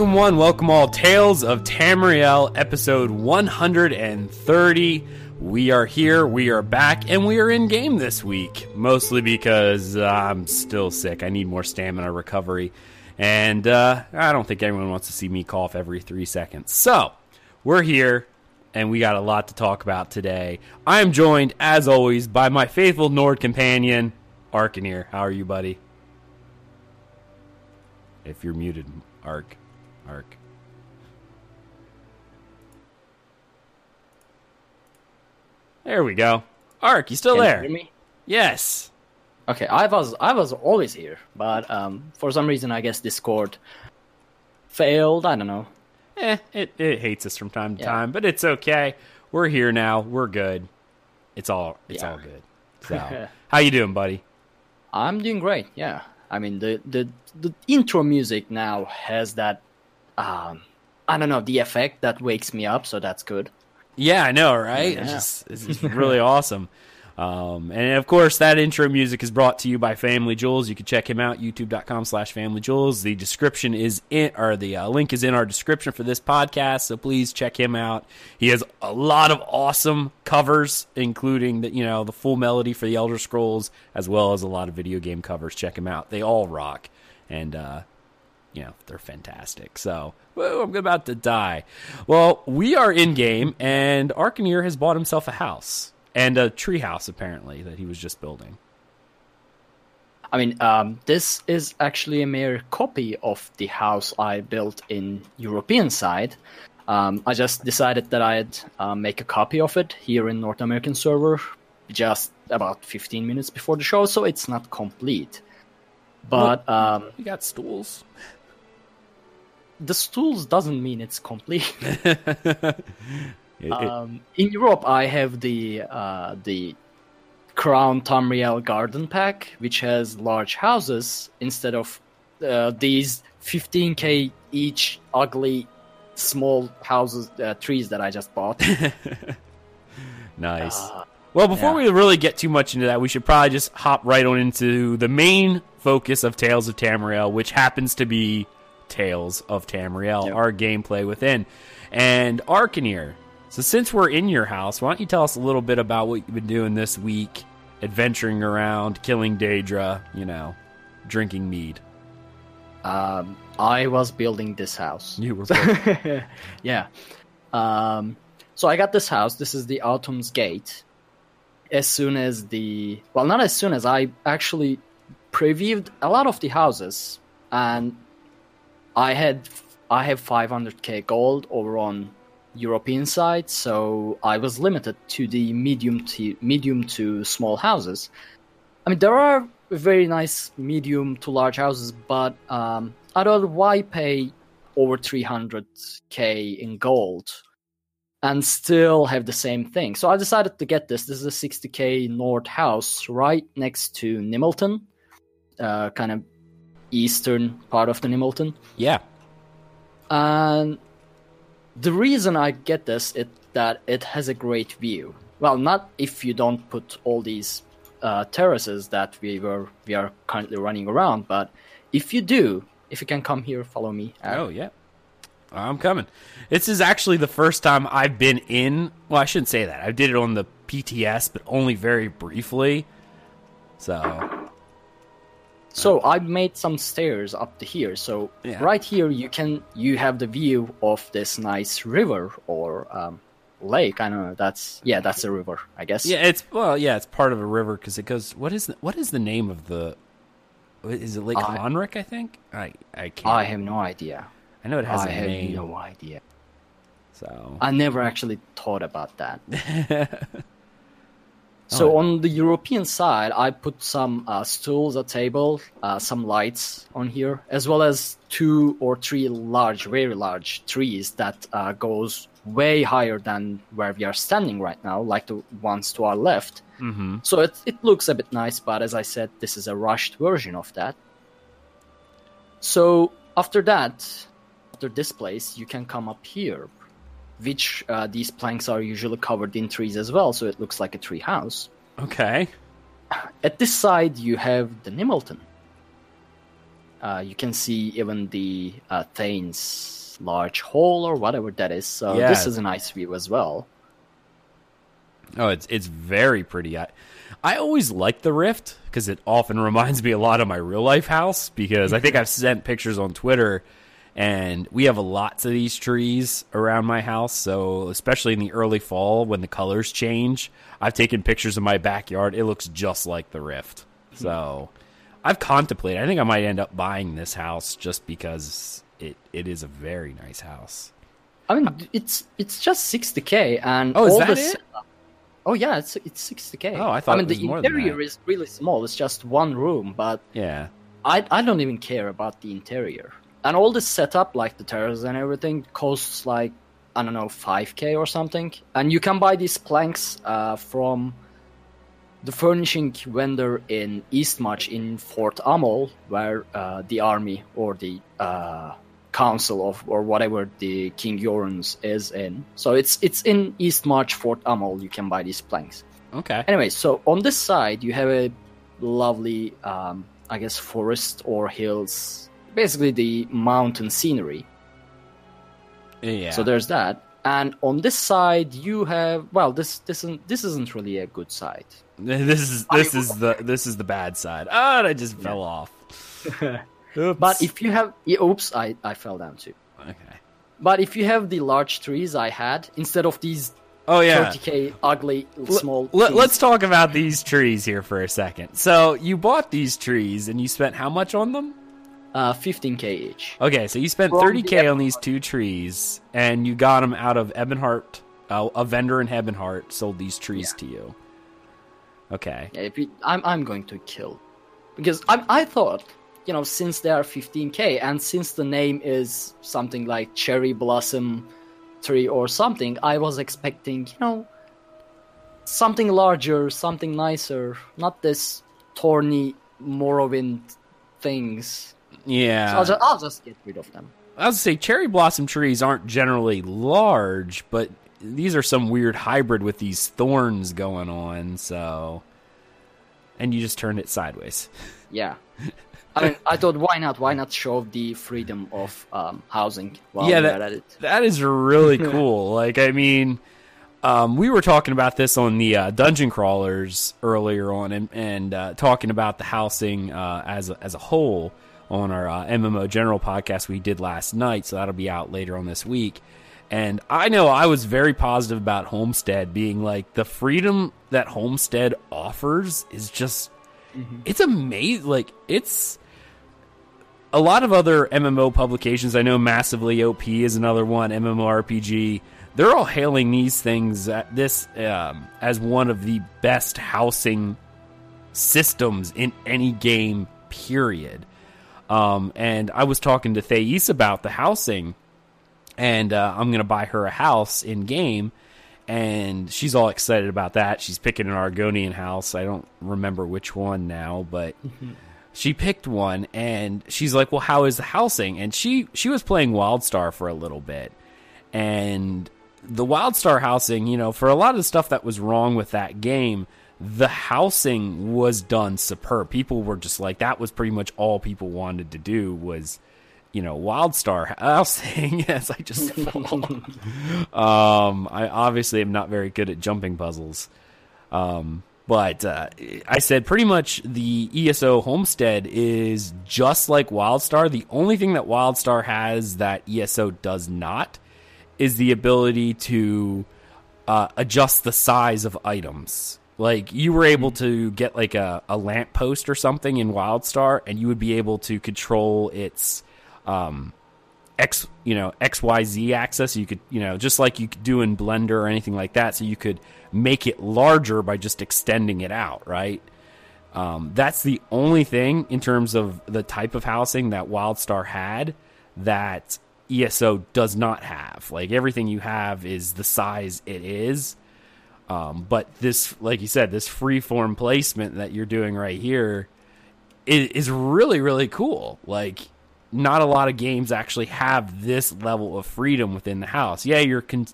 Welcome, one, welcome all. Tales of Tamriel, episode 130. We are here, we are back, and we are in game this week. Mostly because uh, I'm still sick. I need more stamina recovery. And uh, I don't think anyone wants to see me cough every three seconds. So, we're here, and we got a lot to talk about today. I am joined, as always, by my faithful Nord companion, Arcanir. How are you, buddy? If you're muted, Arc. Arc. There we go. Arc, you still Can you there? hear me? Yes. Okay, I was I was always here, but um, for some reason I guess Discord failed. I don't know. Eh, it, it hates us from time to Yeah. time, but it's okay. We're here now. We're good. It's all it's Yeah. all good. So, how you doing, buddy? I'm doing great. Yeah, I mean the the the intro music now has that um, I don't know the effect that wakes me up, so that's good. Yeah, I know, right? It's just it's just really awesome. Um, and of course, that intro music is brought to you by Family Jewels. You can check him out, youtube.com slash Family Jewels. The description is in, or the uh, link is in our description for this podcast. So please check him out. He has a lot of awesome covers, including the, you know, the full melody for the Elder Scrolls, as well as a lot of video game covers. Check him out. They all rock. And, uh, you know, they're fantastic. So, whoa, I'm about to die. Well, we are in game, and Arcanir has bought himself a house and a tree house, apparently, that he was just building. I mean, um, this is actually a mere copy of the house I built in European side. Um, I just decided that I'd uh, make a copy of it here in North American server just about 15 minutes before the show, so it's not complete. But um, You got stools. The stools doesn't mean it's complete. Um, in Europe, I have the uh, the Crown Tamriel Garden Pack, which has large houses instead of uh, these 15k each ugly small houses uh, trees that I just bought. nice. Uh, well, before yeah. we really get too much into that, we should probably just hop right on into the main focus of Tales of Tamriel, which happens to be Tales of Tamriel, Yep. our gameplay within. And Arcanir, so since we're in your house, why don't you tell us a little bit about what you've been doing this week, adventuring around, killing Daedra, you know, drinking mead. um, I was building this house. You were yeah. Um, so I got this house. This is the Autumn's Gate. As soon as the well, not as soon as I actually previewed a lot of the houses, and I had I have 500k gold over on European side, so I was limited to the medium to medium to small houses. I mean, there are very nice medium to large houses, but um, I thought, why pay over 300k in gold and still have the same thing? So I decided to get this. This is a 60k North house right next to Nimalten, uh, kind of eastern part of the Nimalten. Yeah. And the reason I get this is that it has a great view. Well, not if you don't put all these uh, terraces that we were we are currently running around, but if you do, if you can come here, follow me. Oh yeah, I'm coming. This is actually the first time I've been in. Well, I shouldn't say that. I did it on the PTS, but only very briefly. So So I made some stairs up to here. So Yeah. right here you can you have the view of this nice river or um, lake. I don't know. That's yeah, that's a river, I guess. yeah, it's well, yeah, it's part of a river because it goes. What is the, what is the name of the? Is it Lake I- Honrich? I think I I can't. I have no idea. I know it has I a have name. no idea. So I never actually thought about that. so on the European side, I put some uh, stools, a table, uh, some lights on here, as well as two or three large, very large trees that uh, goes way higher than where we are standing right now, like the ones to our left. Mm-hmm. So it it looks a bit nice, but as I said, this is a rushed version of that. So after that, after this place, you can come up here, which uh, these planks are usually covered in trees as well, so it looks like a tree house. okay, At this side, you have the Nimalten. Uh, you can see even the uh, Thane's large hall or whatever that is. So Yeah. this is a nice view as well. Oh, it's it's very pretty. I I always like the Rift because it often reminds me a lot of my real life house because I think I've sent pictures on Twitter and we have lots of these trees around my house. So especially in the early fall when the colors change, I've taken pictures of my backyard. It looks just like the Rift. So I've contemplated. I think I might end up buying this house just because it, it is a very nice house. I mean, it's it's just 60k, and Oh, is that the it? Oh yeah, it's it's 60k. Oh, I thought I mean, the interior is really small. It's just one room, but Yeah. I I don't even care about the interior. And all this setup, like the terrace and everything, costs like I don't know, 5k or something. And you can buy these planks uh, from the furnishing vendor in Eastmarch in Fort Amol, where uh, the army or the uh, council of or whatever the King Jorunn's is in. So it's it's in Eastmarch, Fort Amol. You can buy these planks. Okay. Anyway, so on this side you have a lovely, um, I guess, forest or hills, basically the mountain scenery. Yeah. So there's that. And on this side you have well, this this isn't this isn't really a good side. This is this is the this is the bad side. Oh, I just fell off. Oops. But if you have, yeah, oops, I I fell down too. okay. But if you have the large trees I had instead of these Oh yeah. 30k ugly small, Let, trees, us talk about these trees here for a second. So you bought these trees and you spent how much on them? Uh, 15k each. Okay, so you spent From 30k on these two trees, and you got them out of Ebonheart. Uh, a vendor in Ebonheart sold these trees to you. Okay. Yeah, if you, I'm I'm going to kill because I I thought you know since they are 15k and since the name is something like cherry blossom tree or something, I was expecting you know something larger, something nicer, not this thorny Morrowind things. Yeah. So I'll, just, I'll just get rid of them. I was to say cherry blossom trees aren't generally large, but these are some weird hybrid with these thorns going on. So, and you just turned it sideways. Yeah. I mean, I thought, why not? Why not show the freedom of um, housing while yeah, that, at it? that is really cool. Like, I mean, um, we were talking about this on the uh, Dungeon Crawlers earlier on, and, and uh, talking about the housing uh, as a, as a whole on our uh, MMO General podcast we did last night. So that'll be out later on this week. And I know I was very positive about Homestead being like the freedom that Homestead offers is just it's amazing. Like it's a lot of other MMO publications. I know Massively OP is another one. MMORPG. They're all hailing these things at this um, as one of the best housing systems in any game. Period. Um, and I was talking to Thais about the housing, and uh, I'm going to buy her a house in game. And she's all excited about that. She's picking an Argonian house. I don't remember which one now, but she picked one and she's like, "Well, how is the housing?" And she she was playing WildStar for a little bit. And the WildStar housing, you know, for a lot of the stuff that was wrong with that game, the housing was done superb. People were just like that was pretty much all people wanted to do was you know, WildStar housing as I just um, I obviously am not very good at jumping puzzles. Um, but uh, I said pretty much the ESO Homestead is just like WildStar. The only thing that WildStar has that ESO does not is the ability to uh, adjust the size of items. Like you were able to get like a, a lamppost or something in WildStar, and you would be able to control its um, X, you know, X Y Z axis. You could, you know, just like you could do in Blender or anything like that. So you could make it larger by just extending it out, right? Um, that's the only thing in terms of the type of housing that WildStar had that ESO does not have. Like everything you have is the size it is. Um, but this, like you said, this freeform placement that you're doing right here is, is really, really cool. Like, not a lot of games actually have this level of freedom within the house. Yeah, you're con-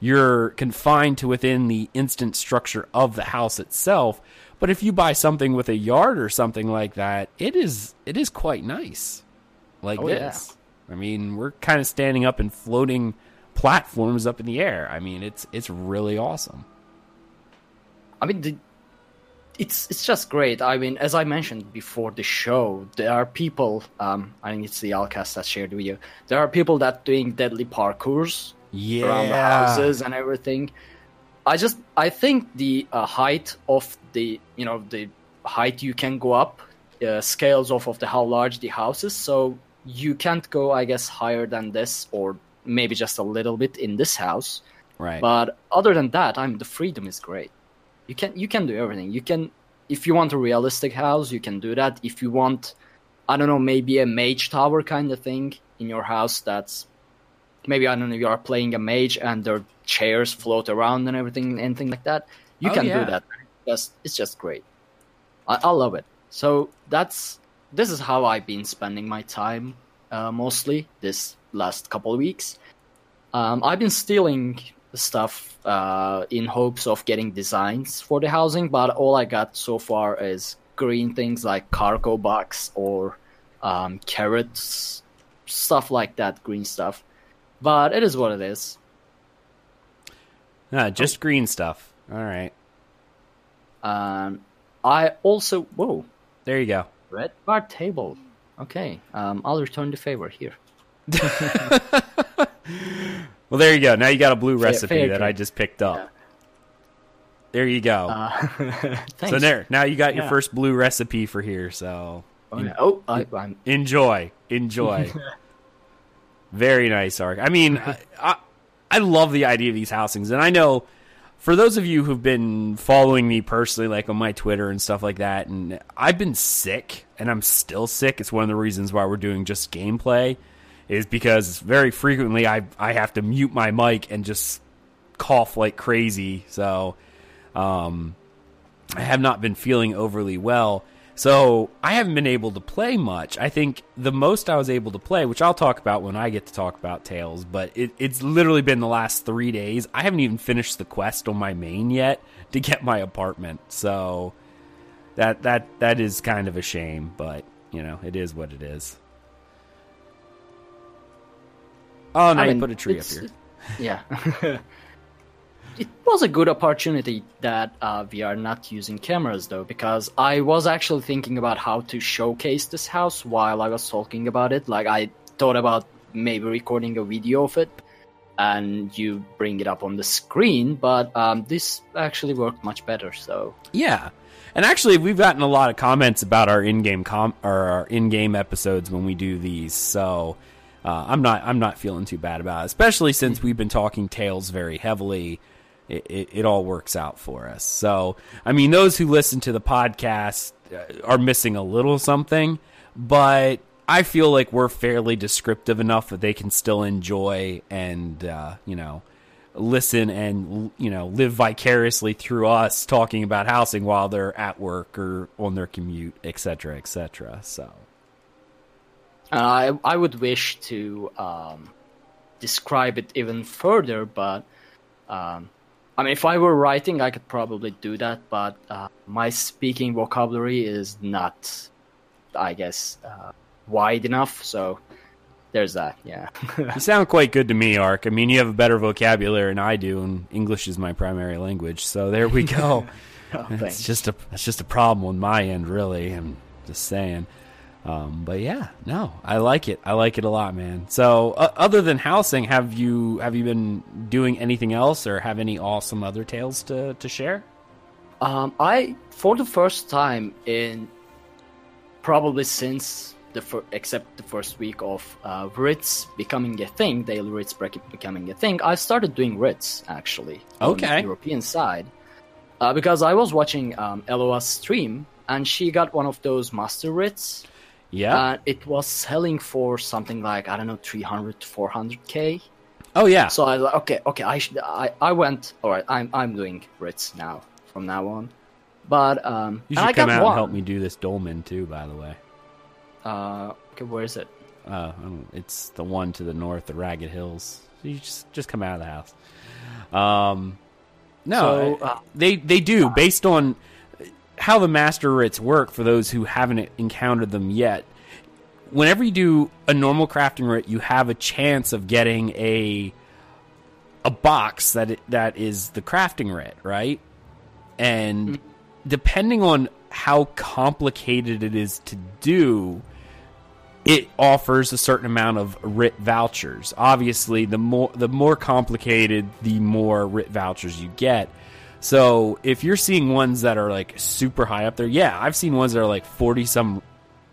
you're confined to within the instant structure of the house itself, but if you buy something with a yard or something like that, it is it is quite nice. Like Oh, yeah. this. I mean, we're kind of standing up and floating platforms up in the air. I mean, it's it's really awesome. I mean, the, it's it's just great. I mean, as I mentioned before the show, there are people. Um, I think it's the Alcast that shared the video. There are people that doing deadly parkours Yeah. around the houses and everything. I just I think the uh, height of the you know the height you can go up uh, scales off of the how large the house is. So you can't go, I guess, higher than this, or maybe just a little bit in this house. Right. But other than that, I mean, the freedom is great. You can you can do everything. You can if you want a realistic house, you can do that. If you want, I don't know, maybe a mage tower kind of thing in your house. That's maybe I don't know. You are playing a mage and their chairs float around and everything, anything like that. You Oh, can yeah. do that. Just it's just great. I, I love it. So that's this is how I've been spending my time uh, mostly this last couple of weeks. Um, I've been stealing stuff uh, in hopes of getting designs for the housing, but all I got so far is green things like cargo box or um, carrots, stuff like that, green stuff. But it is what it is. Ah, just green stuff. All right. Um, I also whoa There you go. red bar table. Okay, um, I'll return the favor here. Well, there you go. Now you got a blue recipe fair that. I just picked up. Yeah. There you go. Uh, thanks. so there, now you got your Yeah. first blue recipe for here. So Oh, oh I, I'm enjoy, enjoy. Very nice, Ark. I mean, I, I I love the idea of these housings, and I know for those of you who've been following me personally, like on my Twitter and stuff like that, and I've been sick, and I'm still sick. It's one of the reasons why we're doing just gameplay, is because very frequently I I have to mute my mic and just cough like crazy. So, um, I have not been feeling overly well. So I haven't been able to play much. I think the most I was able to play, which I'll talk about when I get to talk about Tales, but it, it's literally been the last three days. I haven't even finished the quest on my main yet to get my apartment. So that that that is kind of a shame, but you know, it is what it is. Oh, now I you mean, put a tree up here. Yeah. it was a good opportunity that uh, we are not using cameras though, because I was actually thinking about how to showcase this house while I was talking about it. Like I thought about maybe recording a video of it and you bring it up on the screen, but um, this actually worked much better. So Yeah. And actually, we've gotten a lot of comments about our in-game com- or our in-game episodes when we do these. So uh, I'm not I'm not feeling too bad about it, especially since we've been talking Tales very heavily. It, it, it all works out for us. So I mean, those who listen to the podcast uh, are missing a little something, but I feel like we're fairly descriptive enough that they can still enjoy and uh, you know listen and you know live vicariously through us talking about housing while they're at work or on their commute, etc., etc. So Uh, I I would wish to um, describe it even further, but um, I mean, if I were writing, I could probably do that. But uh, my speaking vocabulary is not, I guess, uh, wide enough. So there's that. Yeah. you sound quite good to me, Ark. I mean, you have a better vocabulary than I do, and English is my primary language. So there we go. Oh, it's just a it's just a problem on my end, really. I'm just saying. Um, but yeah, no, I like it. I like it a lot, man. So, uh, other than housing, have you have you been doing anything else, or have any awesome other tales to to share? Um, I for the first time in probably since the fir- except the first week of uh, writs becoming a thing, daily writs bec- becoming a thing, I started doing writs actually. on Okay. the European side, uh, because I was watching um, Eloa's stream and she got one of those master writs. Yeah. And it was selling for something like I don't know, three hundred four hundred k. oh yeah. So I was like, okay, okay, I should, I, I went, all right, I'm, I'm doing writs now from now on. But um, you should I come got out one. and help me do this dolmen too. By the way, Uh, okay, where is it? uh, it's the one to the north, the Ragged Hills. So you just just come out of the house. Um, no, So, uh, they they do based on how the master writs work. For those who haven't encountered them yet, whenever you do a normal crafting writ, you have a chance of getting a a box that it, that is the crafting writ, right? And mm-hmm. depending on how complicated it is to do, it offers a certain amount of writ vouchers. Obviously, the more the more complicated, the more writ vouchers you get. So if you're seeing ones that are like super high up there, yeah, I've seen ones that are like forty some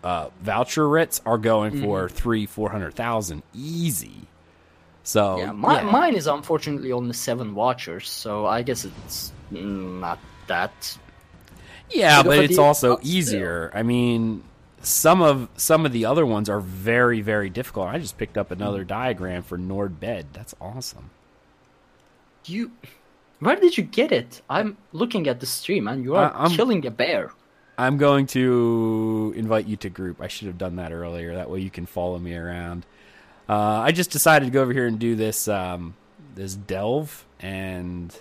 uh, voucher writs are going for three, four hundred thousand easy. So Yeah, my, yeah. mine is unfortunately only seven watchers, so I guess it's not that. Yeah, But it's also but still. easier. I mean, some of some of the other ones are very very difficult. I just picked up another diagram for Nord Bed. That's awesome. You, where did you get it? I'm looking at the stream, and you are I'm- killing a bear. I'm going to invite you to group. I should have done that earlier. That way you can follow me around. Uh, I just decided to go over here and do this um, this delve and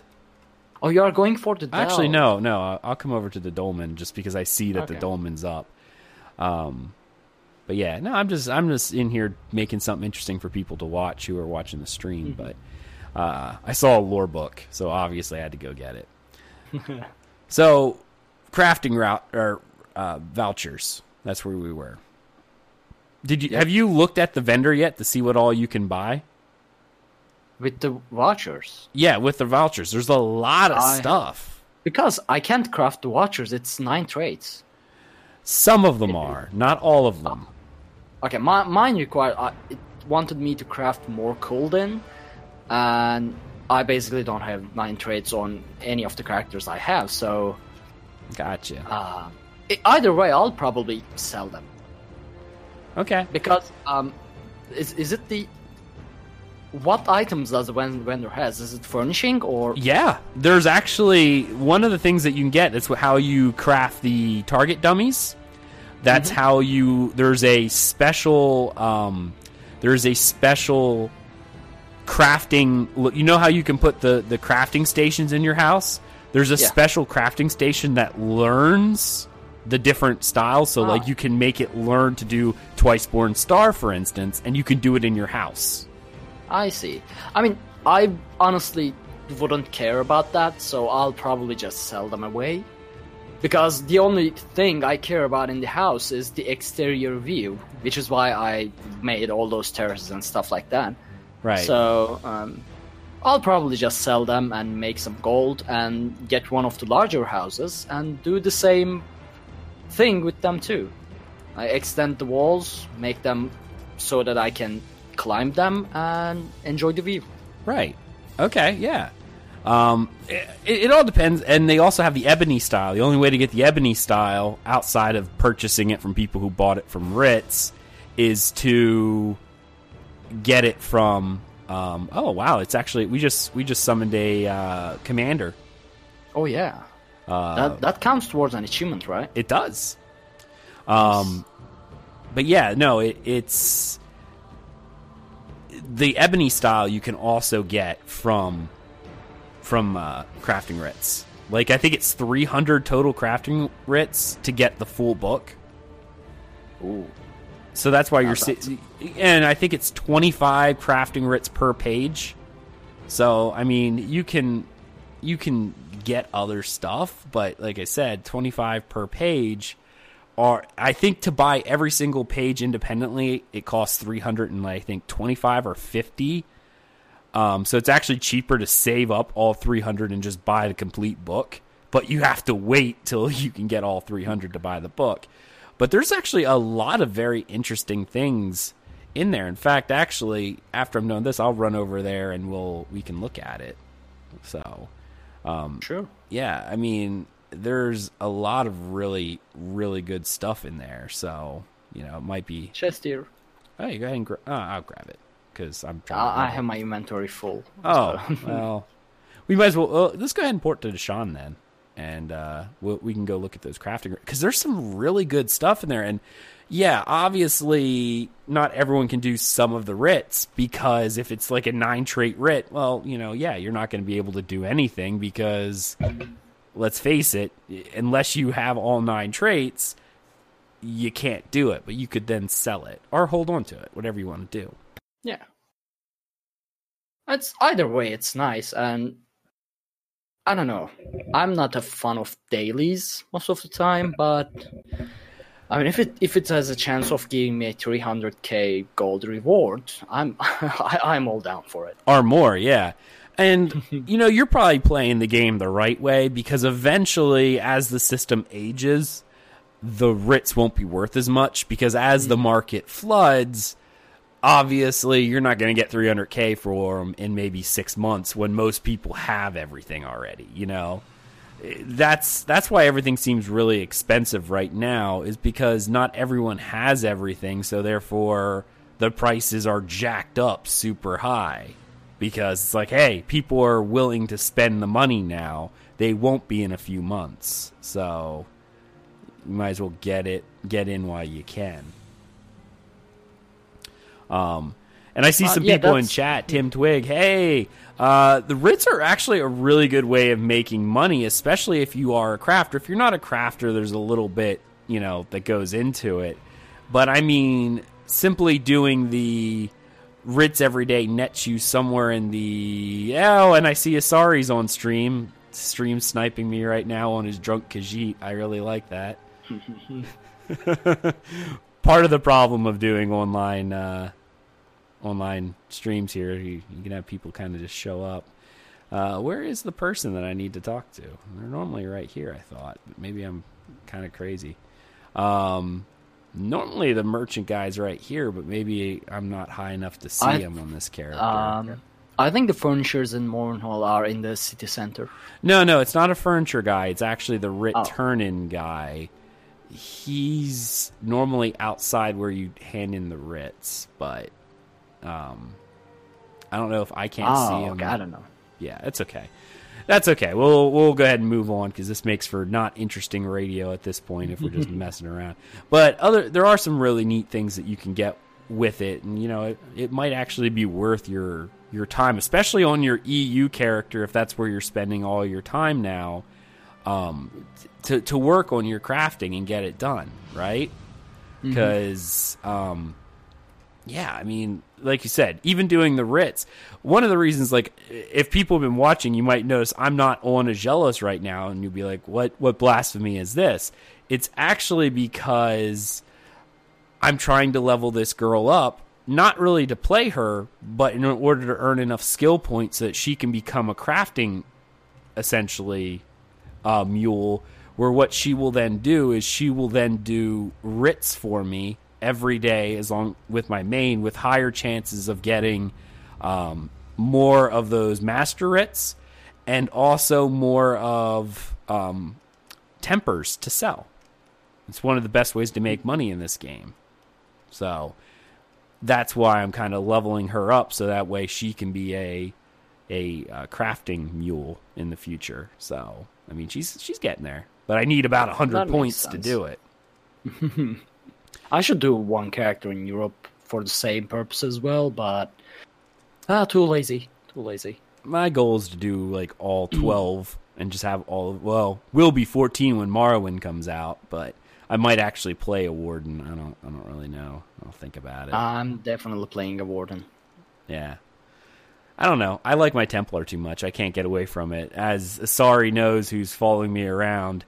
Oh, you are going for the. Dolmen? Actually, no, no. I'll- come over to the dolmen just because I see that the dolmen's up. Um, but yeah, no, I'm just I'm just in here making something interesting for people to watch who are watching the stream. Mm-hmm. But uh, I saw a lore book, so obviously I had to go get it. so, crafting route or uh, vouchers. That's where we were. Did you have you looked at the vendor yet to see what all you can buy? with the watchers Yeah, with the vouchers, there's a lot of I- stuff. because I can't craft the watchers. It's nine traits. Some of them are, not all of them. Okay, my, mine required. Uh, it wanted me to craft more Kulden, and I basically don't have nine traits on any of the characters I have. So Gotcha. uh, either way, I'll probably sell them okay. because um, is is it the what items does the vendor has? Is it furnishing or Yeah, there's actually one of the things that you can get. That's how you craft the target dummies. That's how you. There's a special. Um, there's a special crafting. look, You know how you can put the the crafting stations in your house. There's a Yeah. special crafting station that learns the different styles. So, like, Ah. you can make it learn to do twice born star, for instance, and you can do it in your house. I see. I mean, I honestly wouldn't care about that, so I'll probably just sell them away. Because the only thing I care about in the house is the exterior view, which is why I made all those terraces and stuff like that. Right. So, um, I'll probably just sell them and make some gold and get one of the larger houses and do the same thing with them too. I extend the walls, make them so that I can climb them and enjoy the view. Right. Okay. Yeah. Um, it, it all depends, and they also have the ebony style. The only way to get the ebony style outside of purchasing it from people who bought it from writs is to get it from. Um, oh wow! It's actually we just we just summoned a uh, commander. Oh yeah. that that counts towards an achievement, right? It does. Um, but yeah, no, it, it's the ebony style you can also get from from uh, crafting writs. Like I think it's 300 total crafting writs to get the full book. Ooh. So that's why you're Not si- and I think it's 25 crafting writs per page. So I mean, you can you can get other stuff, but like I said, 25 per page are I think to buy every single page independently, it costs 300 and I think 25 or 50. Um, so it's actually cheaper to save up all 300 and just buy the complete book, but you have to wait till you can get all 300 to buy the book. But there's actually a lot of very interesting things in there. In fact, actually, after I'm done this, I'll run over there and we'll we can look at it. So, um, Sure. yeah, I mean, there's a lot of really really good stuff in there. So, you know, it might be. Chest here. Oh, you go ahead and gra- uh, I'll grab it because I'm trying. to I, I have my inventory full. Oh so- well, we might as well. Uh, let's go ahead and port to Deshaan then, and uh, we'll, we can go look at those crafting because there's some really good stuff in there. And yeah, obviously, not everyone can do some of the writs because if it's like a nine trait writ, well, you know, yeah, you're not going to be able to do anything because let's face it, unless you have all nine traits, you can't do it. But you could then sell it or hold on to it, whatever you want to do. Yeah. It's either way, it's nice, and I don't know. I'm not a fan of dailies most of the time, but I mean, if it if it has a chance of giving me a 300k gold reward, I'm I, I'm all down for it. or more, yeah. And you know, you're probably playing the game the right way because eventually as the system ages, the writs won't be worth as much because as the mm-hmm. market floods, obviously you're not going to get 300k for them in maybe 6 months when most people have everything already, you know. That's that's why everything seems really expensive right now is because not everyone has everything, so therefore the prices are jacked up super high because it's like, hey, people are willing to spend the money now. They won't be in a few months. So you might as well get it get in while you can. Um and I see Uh, some yeah, people in chat, Tim Twig, hey, uh, the writs are actually a really good way of making money, especially if you are a crafter. If you're not a crafter, there's a little bit, you know, that goes into it. But I mean, simply doing the writs every day nets you somewhere in the oh, and I see Asari's on stream, stream sniping me right now on his drunk Khajiit. I really like that. Part of the problem of doing online uh, online streams here, you, you can have people kind of just show up. Uh, where is the person that I need to talk to? They're normally right here, I thought, but maybe I'm kind of crazy. Um, normally the merchant guy's right here, but maybe I'm not high enough to see I- him on this character. Um, I think the furnitures in Mournhold are in the city center. No, no, it's not a furniture guy. It's actually the Writ Oh. Turn-in guy. He's normally outside where you hand in the writs, but um, I don't know if I can't see Oh, him. okay, I don't know. Yeah, it's okay. That's okay. We'll we'll go ahead and move on because this makes for not interesting radio at this point if we're just messing around. But other there are some really neat things that you can get with it, and you know it, it might actually be worth your your time, especially on your EU character if that's where you're spending all your time now. Um, to to work on your crafting and get it done right because um yeah, I mean, like you said, even doing the writs, One of the reasons, like, if people have been watching, you might notice I'm not on a jealous right now, and you'll be like, "What? What blasphemy is this?" It's actually because I'm trying to level this girl up, not really to play her, but in order to earn enough skill points so that she can become a crafting, essentially, uh, mule. Where what she will then do is she will then do writs for me every day, as long with my main, with higher chances of getting um, more of those master writs, and also more of um, tempers to sell. It's one of the best ways to make money in this game. So that's why I'm kind of leveling her up so that way she can be a a uh, crafting mule in the future. So I mean, she's she's getting there, but I need about That hundred makes points to do it. I should do one character in Europe for the same purpose as well, but ah, too lazy. Too lazy. My goal is to do like all twelve and just have all. Well, we'll be fourteen when Morrowind comes out, but I might actually play a warden. I don't. I don't really know. I'll think about it. I'm definitely playing a warden. Yeah. I don't know. I like my Templar too much. I can't get away from it. As Asari knows, who's following me around,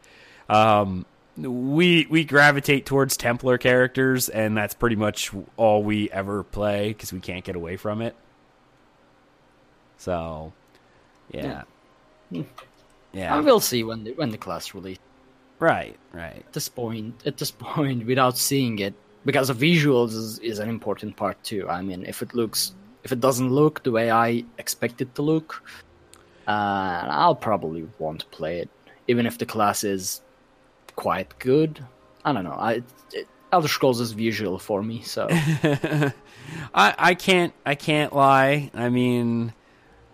um, we we gravitate towards Templar characters, and that's pretty much all we ever play because we can't get away from it. So, yeah, yeah, I will see when the, when the class release. right, right. At this point, at this point, without seeing it, because the visuals is, is an important part too. I mean, if it looks, if it doesn't look the way I expect it to look, uh, I'll probably want to play it, even if the class is quite good. I don't know. I it, Elder Scrolls is visual for me, so I I can't I can't lie. I mean,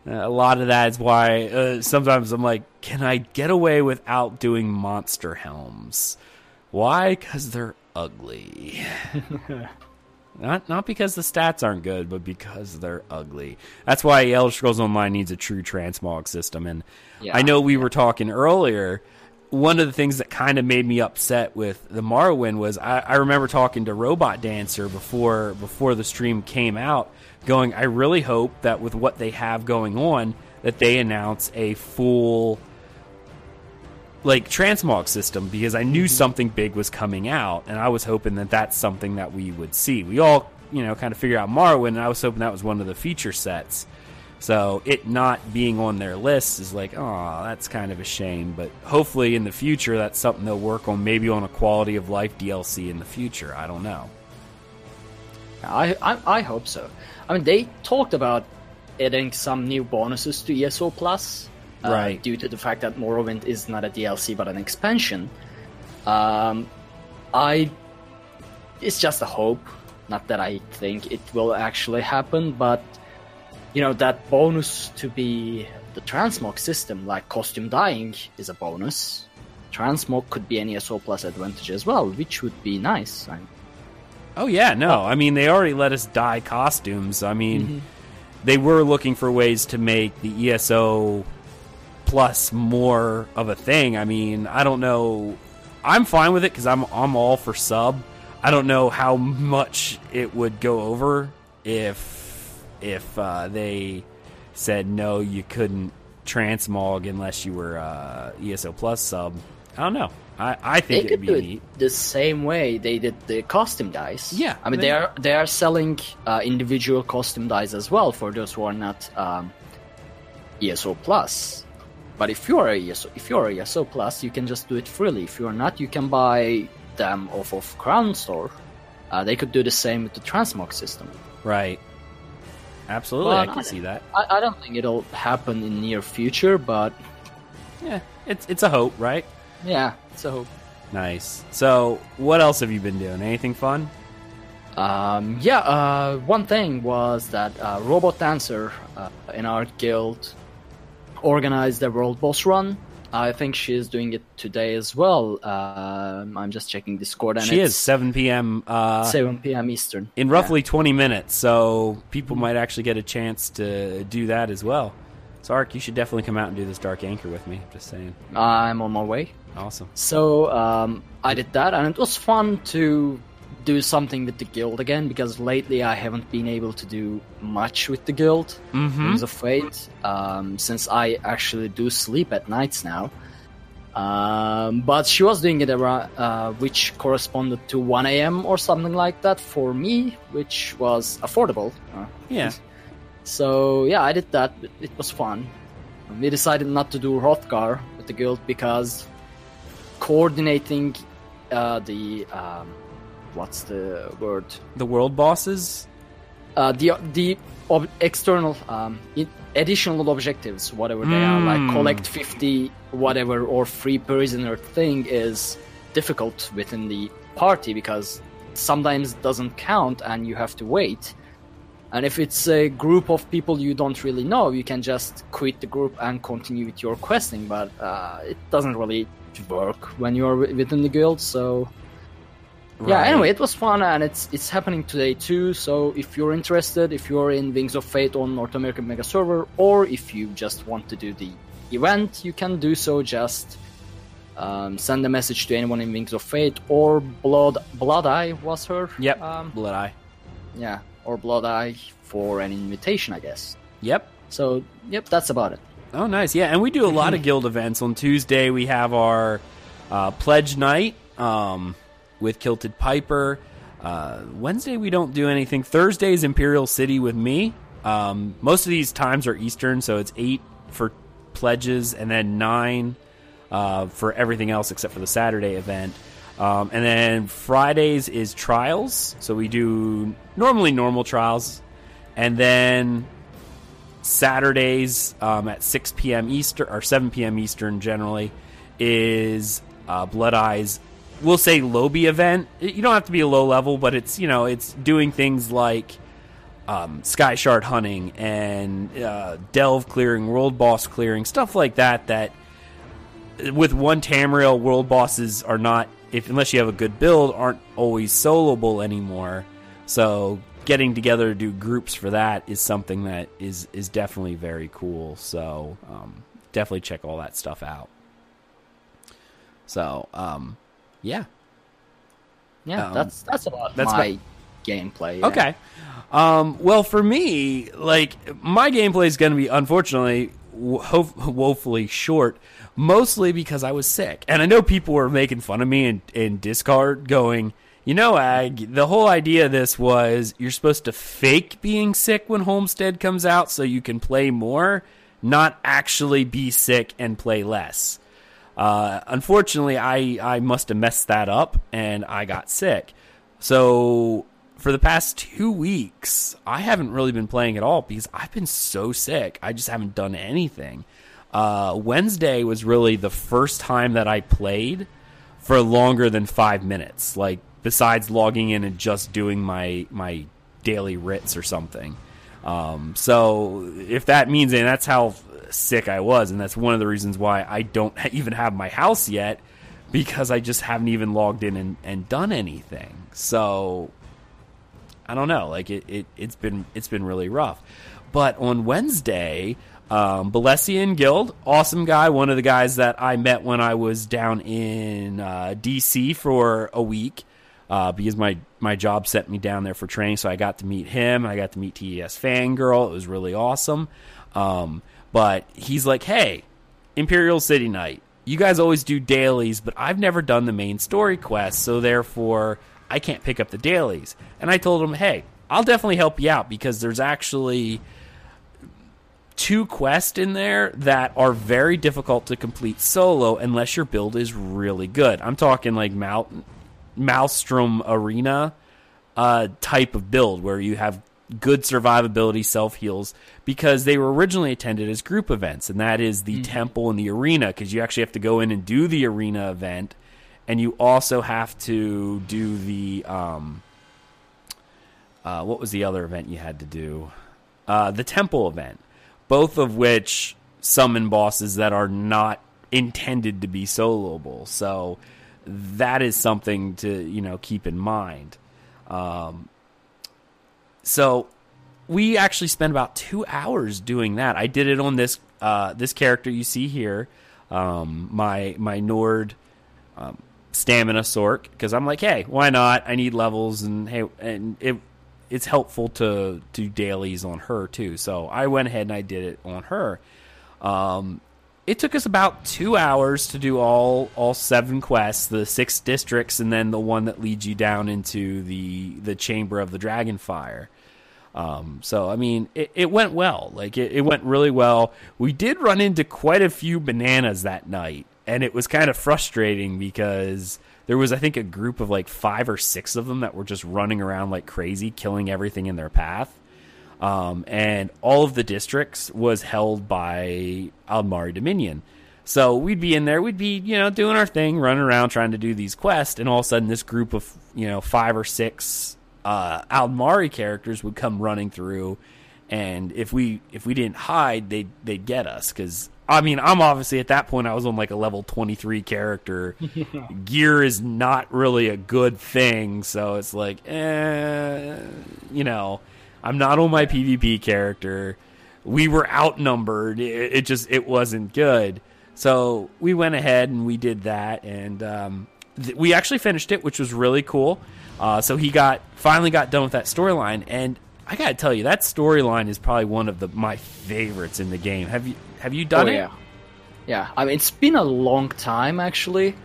uh, a lot of that is why uh, sometimes I'm like, can I get away without doing monster helms? Why? Because they're ugly. not not because the stats aren't good, but because they're ugly. That's why Elder Scrolls Online needs a true transmog system. And Yeah, I know we were talking earlier. One of the things that kind of made me upset with the Morrowind was I, I remember talking to Robot Dancer before before the stream came out, going, I really hope that with what they have going on, that they announce a full like transmog system because I knew mm-hmm. something big was coming out, and I was hoping that that's something that we would see. We all, you know, kind of figure out Morrowind, and I was hoping that was one of the feature sets. So it not being on their list is like, oh, that's kind of a shame. But hopefully in the future, that's something they'll work on, maybe on a quality of life DLC in the future. I don't know. I, I I hope so. I mean, they talked about adding some new bonuses to ESO Plus, uh, Right. Due to the fact that Morrowind is not a DLC but an expansion. Um, I it's just a hope, not that I think it will actually happen, but you know that bonus to be the transmog system, like costume dying, is a bonus. Transmog could be an ESO Plus advantage as well, which would be nice. I Oh yeah, no. I mean, they already let us dye costumes. I mean, mm-hmm. they were looking for ways to make the ESO plus more of a thing. I mean, I don't know. I'm fine with it because I'm I'm all for sub. I don't know how much it would go over if if uh, they said no, you couldn't transmog unless you were uh, ESO plus sub. I don't know. I, I they think it'd could be do neat. it the same way they did the costume dice. Yeah, I mean they- they are they are selling uh, individual costume dice as well for those who are not um, ESO plus. But if you are a ESO, if you are a ESO plus, you can just do it freely. If you are not, you can buy them off of Crown Store. Uh, they could do the same with the transmog system. Right. Absolutely, Well, I can I- see that. I, I don't think it'll happen in near future, but Yeah, it's it's a hope, right? yeah, it's a hope. Nice. So, what else have you been doing? Anything fun? Um, yeah, uh, one thing was that uh, Robot Dancer uh, in our guild organized the World Boss Run. I think she is doing it today as well. Um, I'm just checking Discord, and she is 7 p.m. Uh, 7 p.m. Eastern. in roughly 20 minutes, so people might actually get a chance to do that as well. So, Ark, you should definitely come out and do this Dark Anchor with me. Just saying. I'm on my way. Awesome. So um, I did that, and it was fun to do something with the guild again because lately I haven't been able to do much with the guild. Mm-hmm. Of Fate, um, since I actually do sleep at nights now. Um, but she was doing it around, uh, which corresponded to 1 a.m. or something like that for me, which was affordable. Uh, Yeah. so yeah, I did that. It- It was fun. We decided not to do Hrothgar with the guild because coordinating uh, the um, what's the word? The world bosses? Uh, the the ob- external um, additional objectives, whatever they are, like Mm. collect fifty whatever or free prisoner thing, is difficult within the party because sometimes doesn't count and you have to wait. And if it's a group of people you don't really know, you can just quit the group and continue with your questing. But uh, it doesn't really work when you're within the guild. So yeah. Anyway, it was fun, and it's it's happening today too. So if you're interested, if you're in Wings of Fate on North American Mega Server, or if you just want to do the event, you can do so. Just um, send a message to anyone in Wings of Fate or Blood Blood Eye was her. Yep. Um, Blood Eye. yeah, or Blood Eye for an invitation, I guess. Yep. So yep, that's about it. Oh, nice. Yeah, and we do a lot of guild events. On Tuesday, we have our uh, pledge night um, with Kilted Piper. Uh, Wednesday, we don't do anything. Thursday is Imperial City with me. Um, most of these times are Eastern, so it's eight for pledges and then nine uh, for everything else except for the Saturday event. Um, and then Fridays is trials, so we do normally normal trials, and then Saturdays um, at 6 p.m. Eastern or 7 p.m. Eastern generally is uh, Blood Eyes. We'll say lobby event. You don't have to be a low level, but it's you know it's doing things like um, sky shard hunting and uh, delve clearing, world boss clearing, stuff like that. That with one Tamriel, world bosses are not if unless you have a good build aren't always soloable anymore. So getting together to do groups for that is something that is is definitely very cool. So um, definitely check all that stuff out. So um, yeah, Yeah, Um, that's that's about that's my gameplay. yeah. Okay. Um, well, for me, like my gameplay is going to be unfortunately wo- woefully short, mostly because I was sick, and I know people were making fun of me in, in Discord, going, "You know, Ag, the whole idea of this was you're supposed to fake being sick when Homestead comes out so you can play more, not actually be sick and play less." Uh, unfortunately, I, I must have messed that up and I got sick. So for the past two weeks, I haven't really been playing at all because I've been so sick. I just haven't done anything. Uh, Wednesday was really the first time that I played for longer than five minutes. Like besides logging in and just doing my my daily writs or something. Um, so if that means, and that's how sick I was, and that's one of the reasons why I don't even have my house yet, because I just haven't even logged in and, and done anything. So I don't know, like it, it it's been it's been really rough. But on Wednesday, um, Balesian Guild, awesome guy, one of the guys that I met when I was down in uh, DC for a week uh, because my my job sent me down there for training. So I got to meet him. I got to meet TES Fangirl. It was really awesome. Um, but he's like, hey, Imperial City Night. You guys always do dailies, but I've never done the main story quest, so therefore I can't pick up the dailies. And I told him, hey, I'll definitely help you out because there's actually two quests in there that are very difficult to complete solo unless your build is really good. I'm talking like Mal- Maelstrom Arena uh, type of build where you have good survivability, self heals, because they were originally intended as group events, and that is the temple and the arena, because you actually have to go in and do the arena event, and you also have to do the um, uh, what was the other event you had to do? Uh, the temple event, both of which summon bosses that are not intended to be soloable. So that is something to you know keep in mind. Um, so we actually spent about two hours doing that. I did it on this uh, this character you see here, um, my my Nord um, stamina sorc, because I'm like, hey, why not? I need levels, and hey, and it it's helpful to do dailies on her too. So I went ahead and I did it on her. Um, it took us about two hours to do all all seven quests, the six districts, and then the one that leads you down into the the chamber of the Dragonfire. Um, so I mean, it, it went well. Like it, it went really well. We did run into quite a few bananas that night, and it was kind of frustrating because there was I think a group of like five or six of them that were just running around like crazy, killing everything in their path. Um, and all of the districts was held by Aldmeri Dominion. So we'd be in there, we'd be, you know, doing our thing, running around trying to do these quests, and all of a sudden this group of, you know, five or six uh Aldmeri characters would come running through and if we if we didn't hide, they'd they'd get us cuz I mean, I'm obviously at that point I was on like a level 23 character. Gear is not really a good thing, so it's like eh, you know, I'm not on my PvP character. We were outnumbered. It, it just it wasn't good. So we went ahead and we did that, and um, th- we actually finished it, which was really cool. Uh, so he got finally got done with that storyline, and I gotta tell you, that storyline is probably one of the my favorites in the game. Have you have you done oh, it? yeah. Yeah, I mean, it's been a long time actually,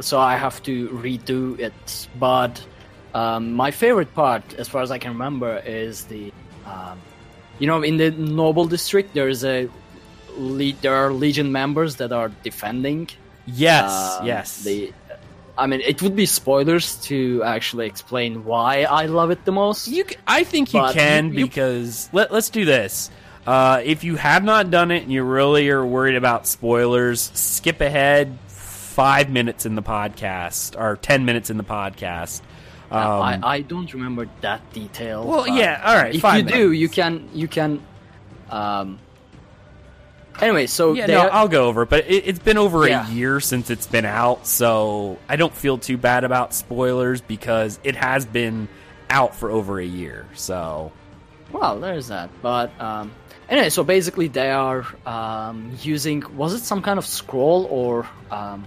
so I have to redo it. But um, my favorite part, as far as I can remember, is the, um, you know, in the Noble District, there is a, le- there are Legion members that are defending. Yes, um, yes. The, I mean, it would be spoilers to actually explain why I love it the most. You, c- I think you can you- you- because let, let's do this. Uh, if you have not done it and you really are worried about spoilers, skip ahead five minutes in the podcast or ten minutes in the podcast. Um, I, I don't remember that detail. Well, yeah, all right, If you do, you can you can. Um. Anyway, so yeah, they no, are- I'll go over it. But it, it's been over Yeah. a year since it's been out, so I don't feel too bad about spoilers because it has been out for over a year. So well, there's that. But um, anyway, so basically they are um, using was it some kind of scroll or um,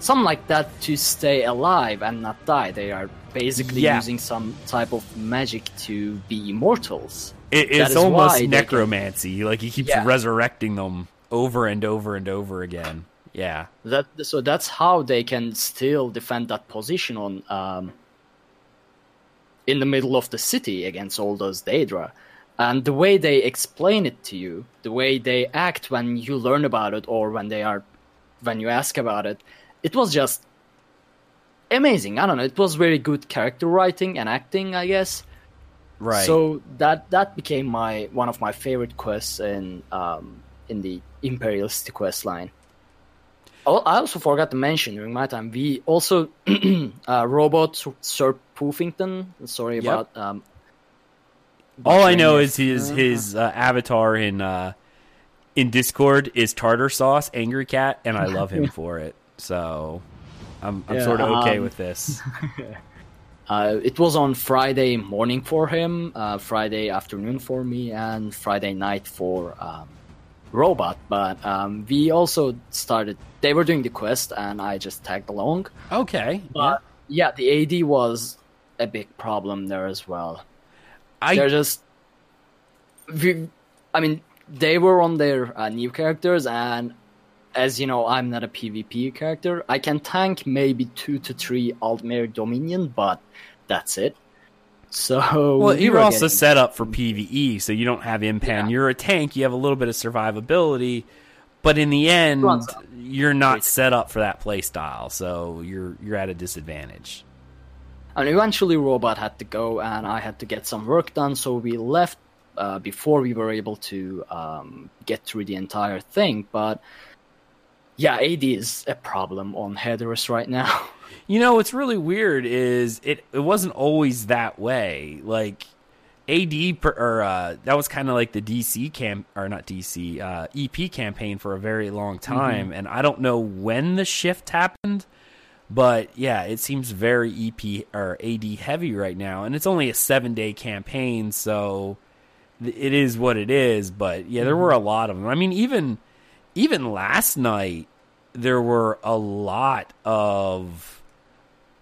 something like that to stay alive and not die. They are basically Yeah. using some type of magic to be immortals. it, it's is almost why they can- necromancy. Like he keeps Yeah. resurrecting them over and over and over again. Yeah. That so that's how they can still defend that position on um, in the middle of the city against all those Daedra. And the way they explain it to you, the way they act when you learn about it or when they are when you ask about it, it was just amazing. I don't know, it was very good character writing and acting, I guess. Right. So that that became my one of my favorite quests in um, in the imperialist quest line. Oh, I also forgot to mention during my time we also uh, robot Sir Poofington. Sorry Yep. about um, All I know is his his uh, avatar in uh, in Discord is Tartar Sauce, Angry Cat, and I love him for it. So I'm I'm Yeah, sort of okay um, with this. Uh, it was on Friday morning for him, uh, Friday afternoon for me, and Friday night for um, Robot. But um, we also started. They were doing the quest, and I just tagged along. Okay. But yeah, the AD was a big problem there as well. I They're just, we, I mean, they were on their uh, new characters, and as you know, I'm not a PvP character. I can tank maybe two to three Aldmeri Dominion, but that's it. So well, we you're also getting- set up for PVE, so you don't have impan. Yeah. You're a tank. You have a little bit of survivability, but in the end, you're not Basically. set up for that play style. So you're you're at a disadvantage. And eventually, Robot had to go, and I had to get some work done. So we left uh, before we were able to um, get through the entire thing. But yeah, AD is a problem on Haderus right now. You know, what's really weird is it it wasn't always that way. Like AD per, or uh, that was kind of like the DC camp or not DC uh, EP campaign for a very long time, and I don't know when the shift happened, but yeah, it seems very EP or AD heavy right now, and it's only a seven day campaign, so it is what it is. But yeah, there were a lot of them. I mean, even even last night there were a lot of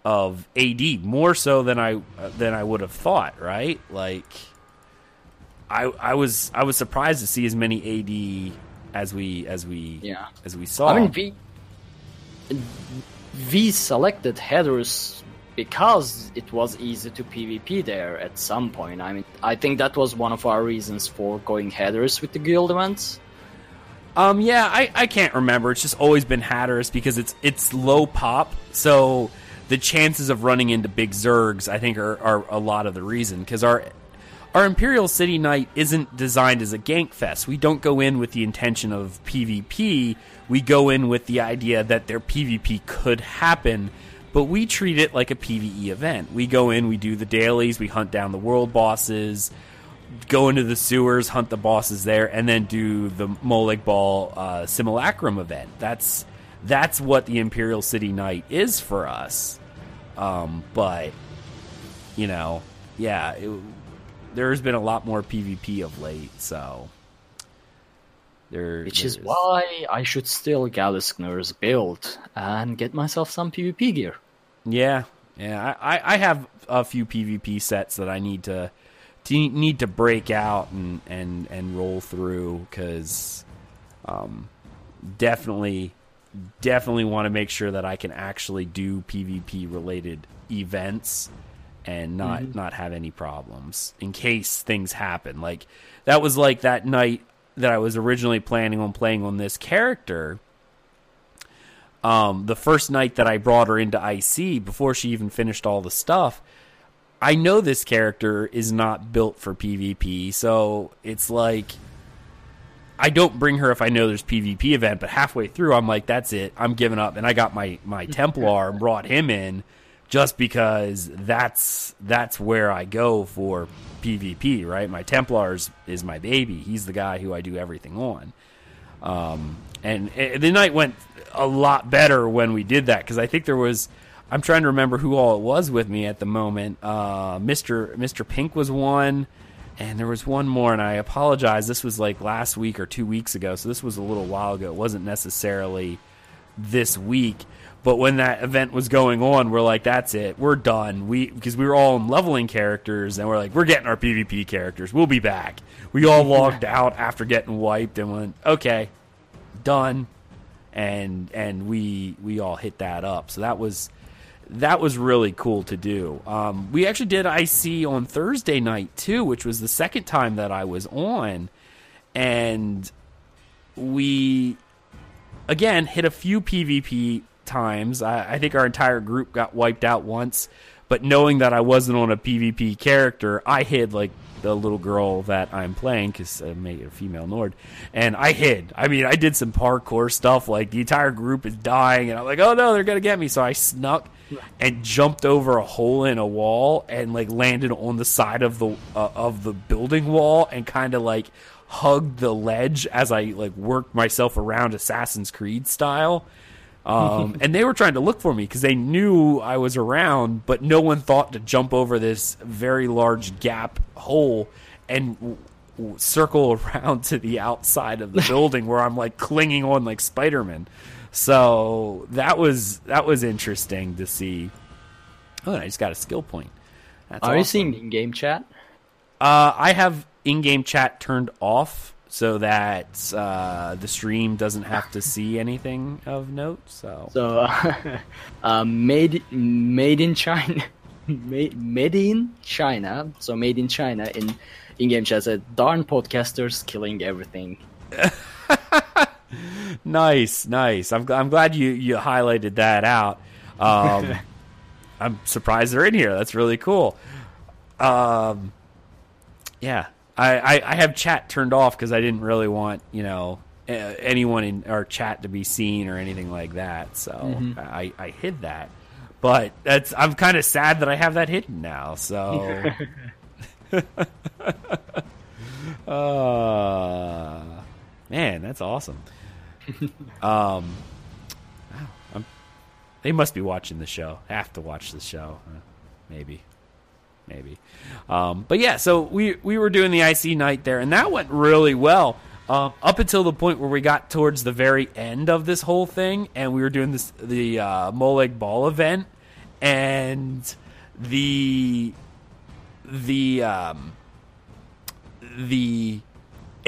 of AD more so than I than I would have thought. Right? Like I I was I was surprised to see as many AD as we as we Yeah. as we saw. I mean, we we selected Haderus because it was easy to PvP there at some point. I mean, I think that was one of our reasons for going Haderus with the guild events. Um, yeah, I, I can't remember. It's just always been Haderus because it's it's low pop, so the chances of running into big Zergs, I think, are, are a lot of the reason because our our Imperial City Night isn't designed as a gank fest. We don't go in with the intention of PvP. We go in with the idea that their PvP could happen, but we treat it like a PvE event. We go in, we do the dailies, we hunt down the world bosses, go into the sewers, hunt the bosses there, and then do the Molag Bal uh, Simulacrum event. That's that's what the Imperial City Night is for us. Um, but you know, yeah, it, there's been a lot more PvP of late, so there. Which is why I should still Galiskner's build and get myself some PvP gear. Yeah, yeah. I, I- I have a few PvP sets that I need to, to need to break out and and and roll through? Because, um, definitely, definitely want to make sure that I can actually do PvP related events and not not have any problems in case things happen. Like that was like that night that I was originally planning on playing on this character. Um, the first night that I brought her into IC before she even finished all the stuff, I know this character is not built for PvP, so it's like I don't bring her if I know there's PvP event, but halfway through I'm like, that's it, I'm giving up, and I got my my Templar and brought him in just because that's that's where I go for PvP, right? My Templars is my baby. He's the guy who I do everything on. Um, and uh, the night went a lot better when we did that because I think there was. I'm trying to remember who all it was with me at the moment. Uh, Mr. Mr. Pink was one, and there was one more. And I apologize. This was like last week or two weeks ago, so this was a little while ago. It wasn't necessarily this week. But when that event was going on, we're like, "That's it, we're done." We because we were all in leveling characters, and we're like, "We're getting our PvP characters. We'll be back." We all logged out after getting wiped and went, "Okay, done," and and we we all hit that up. So that was that was really cool to do. Um, we actually did IC on Thursday night too, which was the second time that I was on, and we again hit a few PvP times. I, I think our entire group got wiped out once, but knowing that I wasn't on a PvP character, I hid like the little girl that I'm playing because I made a female Nord, and I hid. I mean, I did some parkour stuff. Like the entire group is dying, and I'm like, oh no, they're gonna get me. So I snuck and jumped over a hole in a wall and like landed on the side of the uh, of the building wall and kind of like hugged the ledge as I like worked myself around Assassin's Creed style. Um, and they were trying to look for me because they knew I was around, but no one thought to jump over this very large gap hole and w- w- circle around to the outside of the building where I'm like clinging on like Spider Man. So that was that was interesting to see. Oh, I just got a skill point. That's Are you awesome. seeing in-game chat? Uh, I have in-game chat turned off so that uh, the stream doesn't have to see anything of note. So, So, uh, uh, made made in China, made, made in China. So made in China in in-game chat said, "Darn podcasters killing everything." Nice, nice. I'm I'm glad you you highlighted that out. Um, I'm surprised they're in here. That's really cool. Um, yeah, I, I, I have chat turned off because I didn't really want you know anyone in our chat to be seen or anything like that. So I, I hid that. But that's I'm kind of sad that I have that hidden now. So. uh, man, that's awesome. Um, wow, they must be watching the show. Have to watch the show, Uh, maybe, maybe. Um, but yeah, so we we were doing the IC night there, and that went really well. Um, up until the point where we got towards the very end of this whole thing, and we were doing this the uh, Molag Bal event, and the the um, the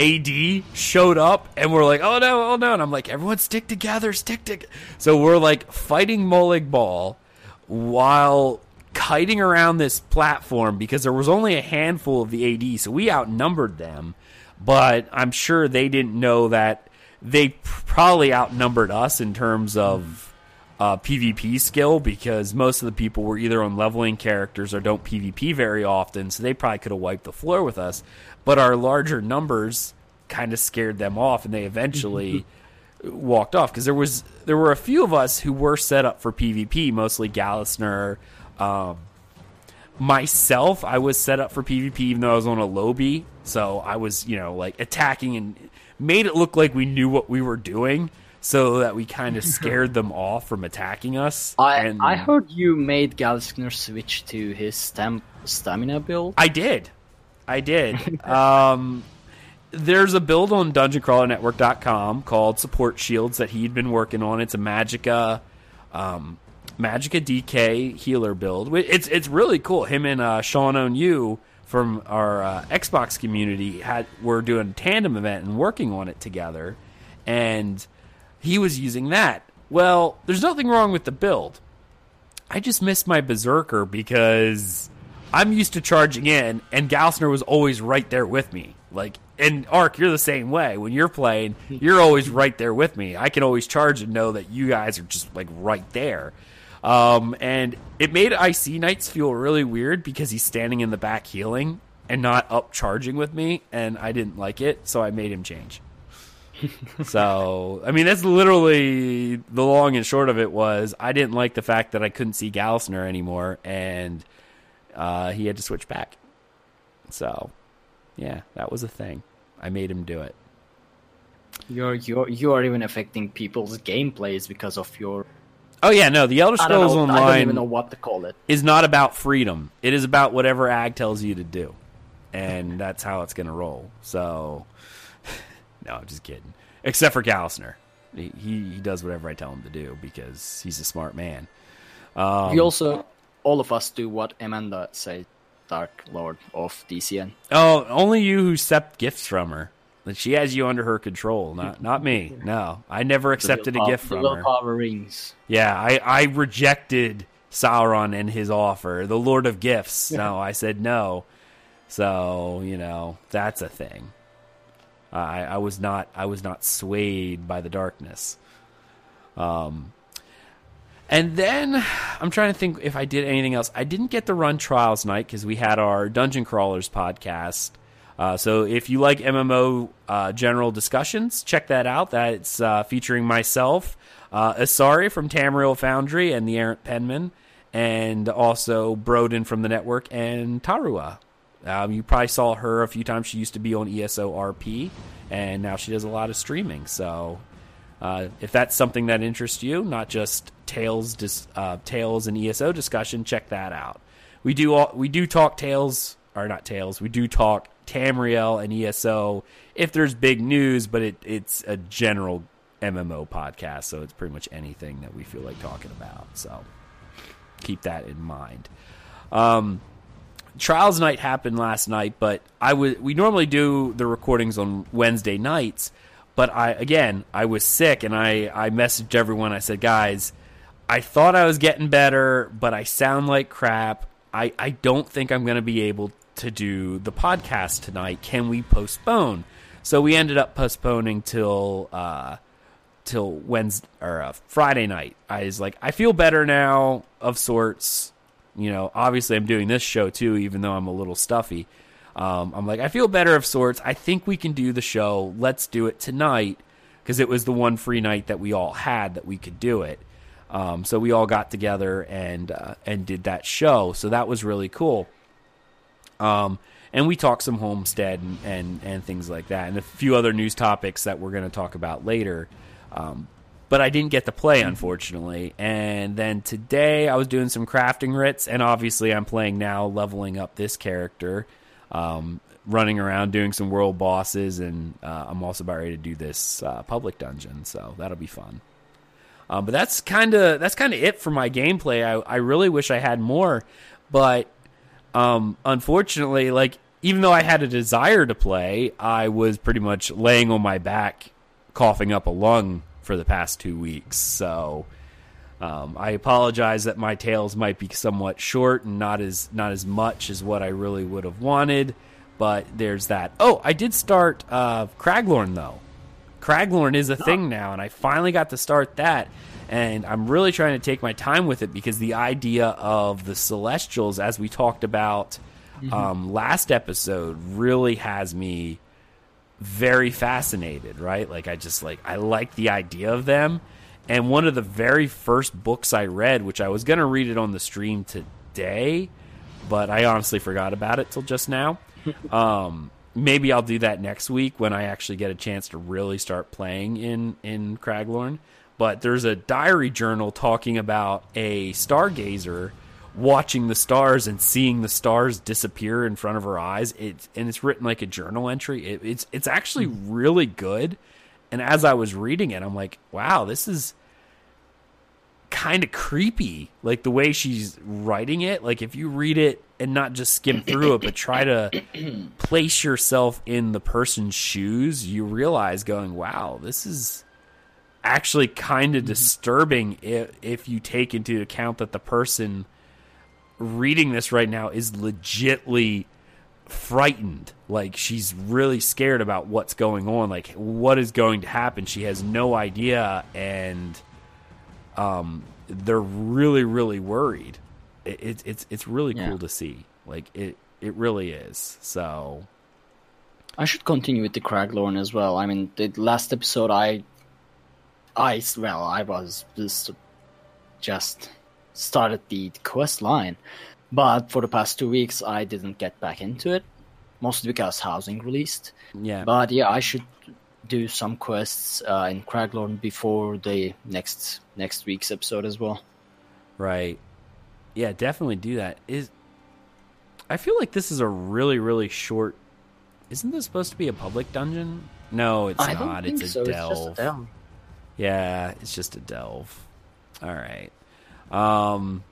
AD showed up and we're like, oh no, oh no. And I'm like, everyone stick together, stick together. So we're like fighting Molag Bal while kiting around this platform because there was only a handful of the AD. So we outnumbered them. But I'm sure they didn't know that they probably outnumbered us in terms of uh, PvP skill because most of the people were either on leveling characters or don't PvP very often, so they probably could have wiped the floor with us. But our larger numbers kind of scared them off, and they eventually walked off because there was there were a few of us who were set up for PvP, mostly Gallisner. Um, myself, I was set up for PvP even though I was on a lobby, so I was you know like attacking and made it look like we knew what we were doing. So that we kind of scared them off from attacking us. I and I heard you made Galskner switch to his stam- stamina build. I did. I did. um, there's a build on dungeoncrawlernetwork.com called Support Shields that he'd been working on. It's a Magicka um, Magicka DK healer build. It's it's really cool. Him and uh, Sean O'New from our uh, Xbox community had were doing a tandem event and working on it together, and he was using that. Well, there's nothing wrong with the build. I just missed my berserker because I'm used to charging in, and Galsner was always right there with me. Like, and Ark, you're the same way. When you're playing, you're always right there with me. I can always charge and know that you guys are just like right there. Um, and it made IC Nights feel really weird because he's standing in the back healing and not up charging with me, and I didn't like it, so I made him change. so I mean that's literally the long and short of it was I didn't like the fact that I couldn't see Galsner anymore and uh, he had to switch back. So yeah, that was a thing. I made him do it. You're you're you are even affecting people's gameplays because of your. Oh yeah, no, the Elder Scrolls know. I don't even know what to call it. is not about freedom. It is about whatever Ag tells you to do, and that's how it's going to roll. So, no, I'm just kidding. Except for Galsner, he he does whatever I tell him to do because he's a smart man. Um, we also, all of us do what Amanda says, Dark Lord of DCN. Oh, only you who accept gifts from her. That she has you under her control, not not me. No, I never accepted a gift from her. power rings. Yeah, I, I rejected Sauron and his offer, the Lord of Gifts. No, I said no. So you know that's a thing. I, I was not I was not swayed by the darkness. Um, and then I'm trying to think if I did anything else. I didn't get to run Trials Night because we had our Dungeon Crawlers podcast. Uh, so if you like MMO uh, general discussions, check that out. That's uh, featuring myself, uh, Asari from Tamriel Foundry and the Errant Penman, and also Broden from the network and Tarua. Um, you probably saw her a few times. She used to be on ESO RP, and now she does a lot of streaming. So uh, if that's something that interests you, not just Tails, dis, uh, Tales and ESO discussion, check that out. We do all, we do talk Tails or not Tails. We do talk Tamriel and ESO if there's big news, but it, it's a general MMO podcast, so it's pretty much anything that we feel like talking about. So keep that in mind. Um, Trials night happened last night, but I was we normally do the recordings on Wednesday nights, but I again I was sick and I I messaged everyone. I said, guys, I thought I was getting better, but I sound like crap. I I don't think I'm going to be able to do the podcast tonight. Can we postpone? So we ended up postponing till uh, till Wednesday or uh, Friday night. I was like, I feel better now of sorts. You know, obviously I'm doing this show too, even though I'm a little stuffy. Um, I'm like, I feel better of sorts. I think we can do the show. Let's do it tonight because it was the one free night that we all had that we could do it. Um, so we all got together and uh, and did that show. So that was really cool. Um, and we talked some homestead and, and, and things like that, and a few other news topics that we're going to talk about later. Um, but I didn't get to play, unfortunately. And then today I was doing some crafting writs, and obviously I'm playing now, leveling up this character, um, running around doing some world bosses, and uh, I'm also about ready to do this uh, public dungeon, so that'll be fun. Um, but that's kind of that's kind of it for my gameplay. I, I really wish I had more, but um, unfortunately, like even though I had a desire to play, I was pretty much laying on my back, coughing up a lung for the past two weeks. So um, I apologize that my tales might be somewhat short and not as not as much as what I really would have wanted. But there's that. Oh, I did start uh, Craglorn though, Craglorn is a thing now, and I finally got to start that. And I'm really trying to take my time with it because the idea of the Celestials, as we talked about um, last episode, really has me very fascinated, right? Like I just like I like the idea of them. And one of the very first books I read, which I was going to read it on the stream today, but I honestly forgot about it till just now. um, maybe I'll do that next week when I actually get a chance to really start playing in in Craglorn. But there's a diary journal talking about a stargazer watching the stars and seeing the stars disappear in front of her eyes. It's and it's written like a journal entry. It, it's it's actually really good. And as I was reading it, I'm like, wow, this is kind of creepy. Like the way she's writing it. Like if you read it and not just skim through it, but try to place yourself in the person's shoes, you realize going, wow, this is actually kind of mm-hmm. disturbing if, if you take into account that the person reading this right now is legitly frightened. Like she's really scared about what's going on. Like what is going to happen? She has no idea and um they're really really worried. It, it, it's it's really Yeah. cool to see. Like it it really is. So I should continue with the Craglorn as well. I mean, the last episode, I, I well, I was just just started the quest line, but for the past two weeks, I didn't get back into it, mostly because housing released. yeah But yeah, I should do some quests uh, in Craglorn before the next next week's episode as well. Right. Yeah, definitely do that. Is I feel like this is a really really short. Isn't this supposed to be a public dungeon? No, it's I not. it's a so. delve. It's just a delve. Yeah, it's just a delve. All right. Um,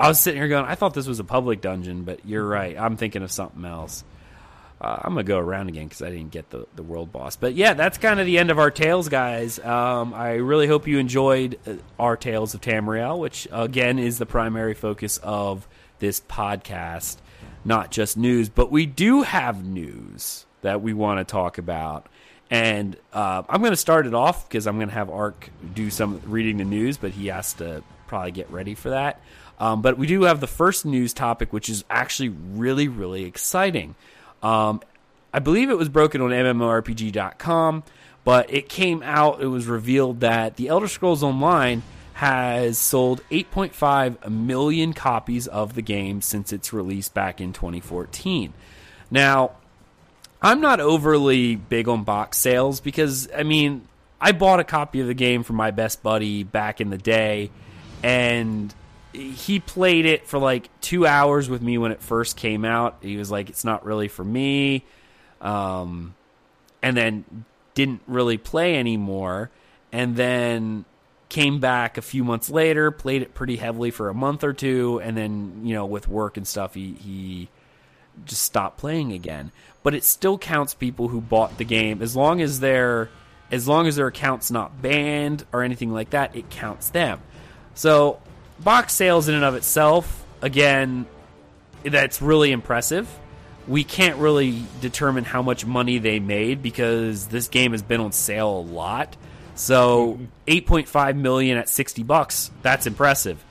I was sitting here going, I thought this was a public dungeon, but you're right. I'm thinking of something else. Uh, I'm gonna go around again because I didn't get the the world boss. But yeah, that's kind of the end of our tales, guys. Um, I really hope you enjoyed uh, our tales of Tamriel, which again is the primary focus of this podcast, not just news. But we do have news that we want to talk about. And uh, I'm to start it off because I'm to have Ark do some reading the news, but he has to probably get ready for that. Um, but we do have the first news topic, which is actually really, really exciting. Um, I believe it was broken on MMORPG.com, but it came out, it was revealed that The Elder Scrolls Online has sold 8.5 million copies of the game since its release back in 2014. Now, I'm not overly big on box sales because I mean, I bought a copy of the game from my best buddy back in the day and he played it for like 2 hours with me when it first came out. He was like it's not really for me. Um and then didn't really play anymore and then came back a few months later, played it pretty heavily for a month or two and then, you know, with work and stuff he he just stopped playing again. But it still counts people who bought the game as long as their as long as their account's not banned or anything like that, it counts them. So box sales in and of itself, again, that's really impressive. We can't really determine how much money they made because this game has been on sale a lot. So mm-hmm. 8.5 million at 60 bucks, that's impressive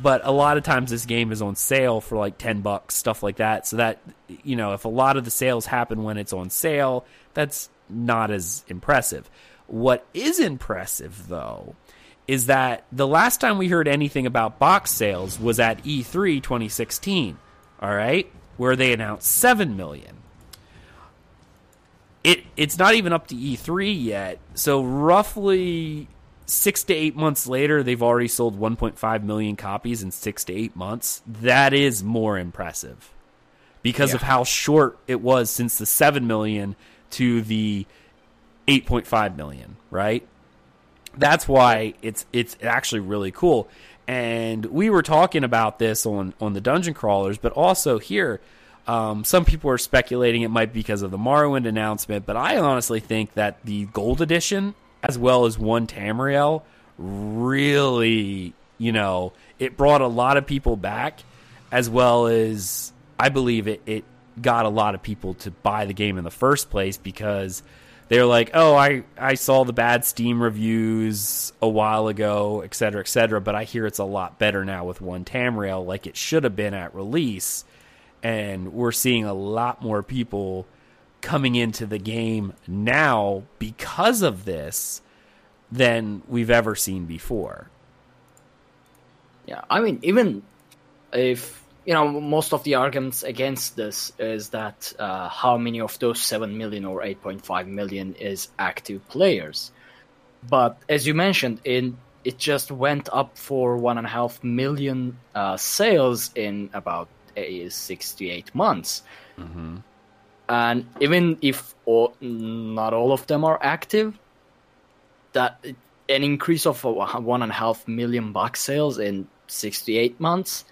but a lot of times this game is on sale for like 10 bucks stuff like that so that you know if a lot of the sales happen when it's on sale that's not as impressive what is impressive though is that the last time we heard anything about box sales was at E E3 2016 all right where they announced 7 million it it's not even up to E3 yet so roughly six to eight months later, they've already sold 1.5 million copies in six to eight months. That is more impressive because of how short it was since the 7 million to the 8.5 million, right? That's why it's it's actually really cool. And we were talking about this on on the dungeon crawlers, but also here um, some people are speculating it might be because of the Morrowind announcement, but I honestly think that the gold edition as well as one Tamriel really, you know, it brought a lot of people back, as well as I believe it, it got a lot of people to buy the game in the first place because they're like, "Oh, I I saw the bad Steam reviews a while ago, et cetera, et cetera, but I hear it's a lot better now with one Tamriel, like it should have been at release." And we're seeing a lot more people coming into the game now because of this than we've ever seen before. Yeah, I mean, even if you know, most of the arguments against this is that uh, how many of those seven million or eight point five million is active players. But as you mentioned, in it just went up for one and a half million uh, sales in about uh, six to eight months. And even if all, not all of them are active, that an increase of uh, one and a half million buck sales in 68 months,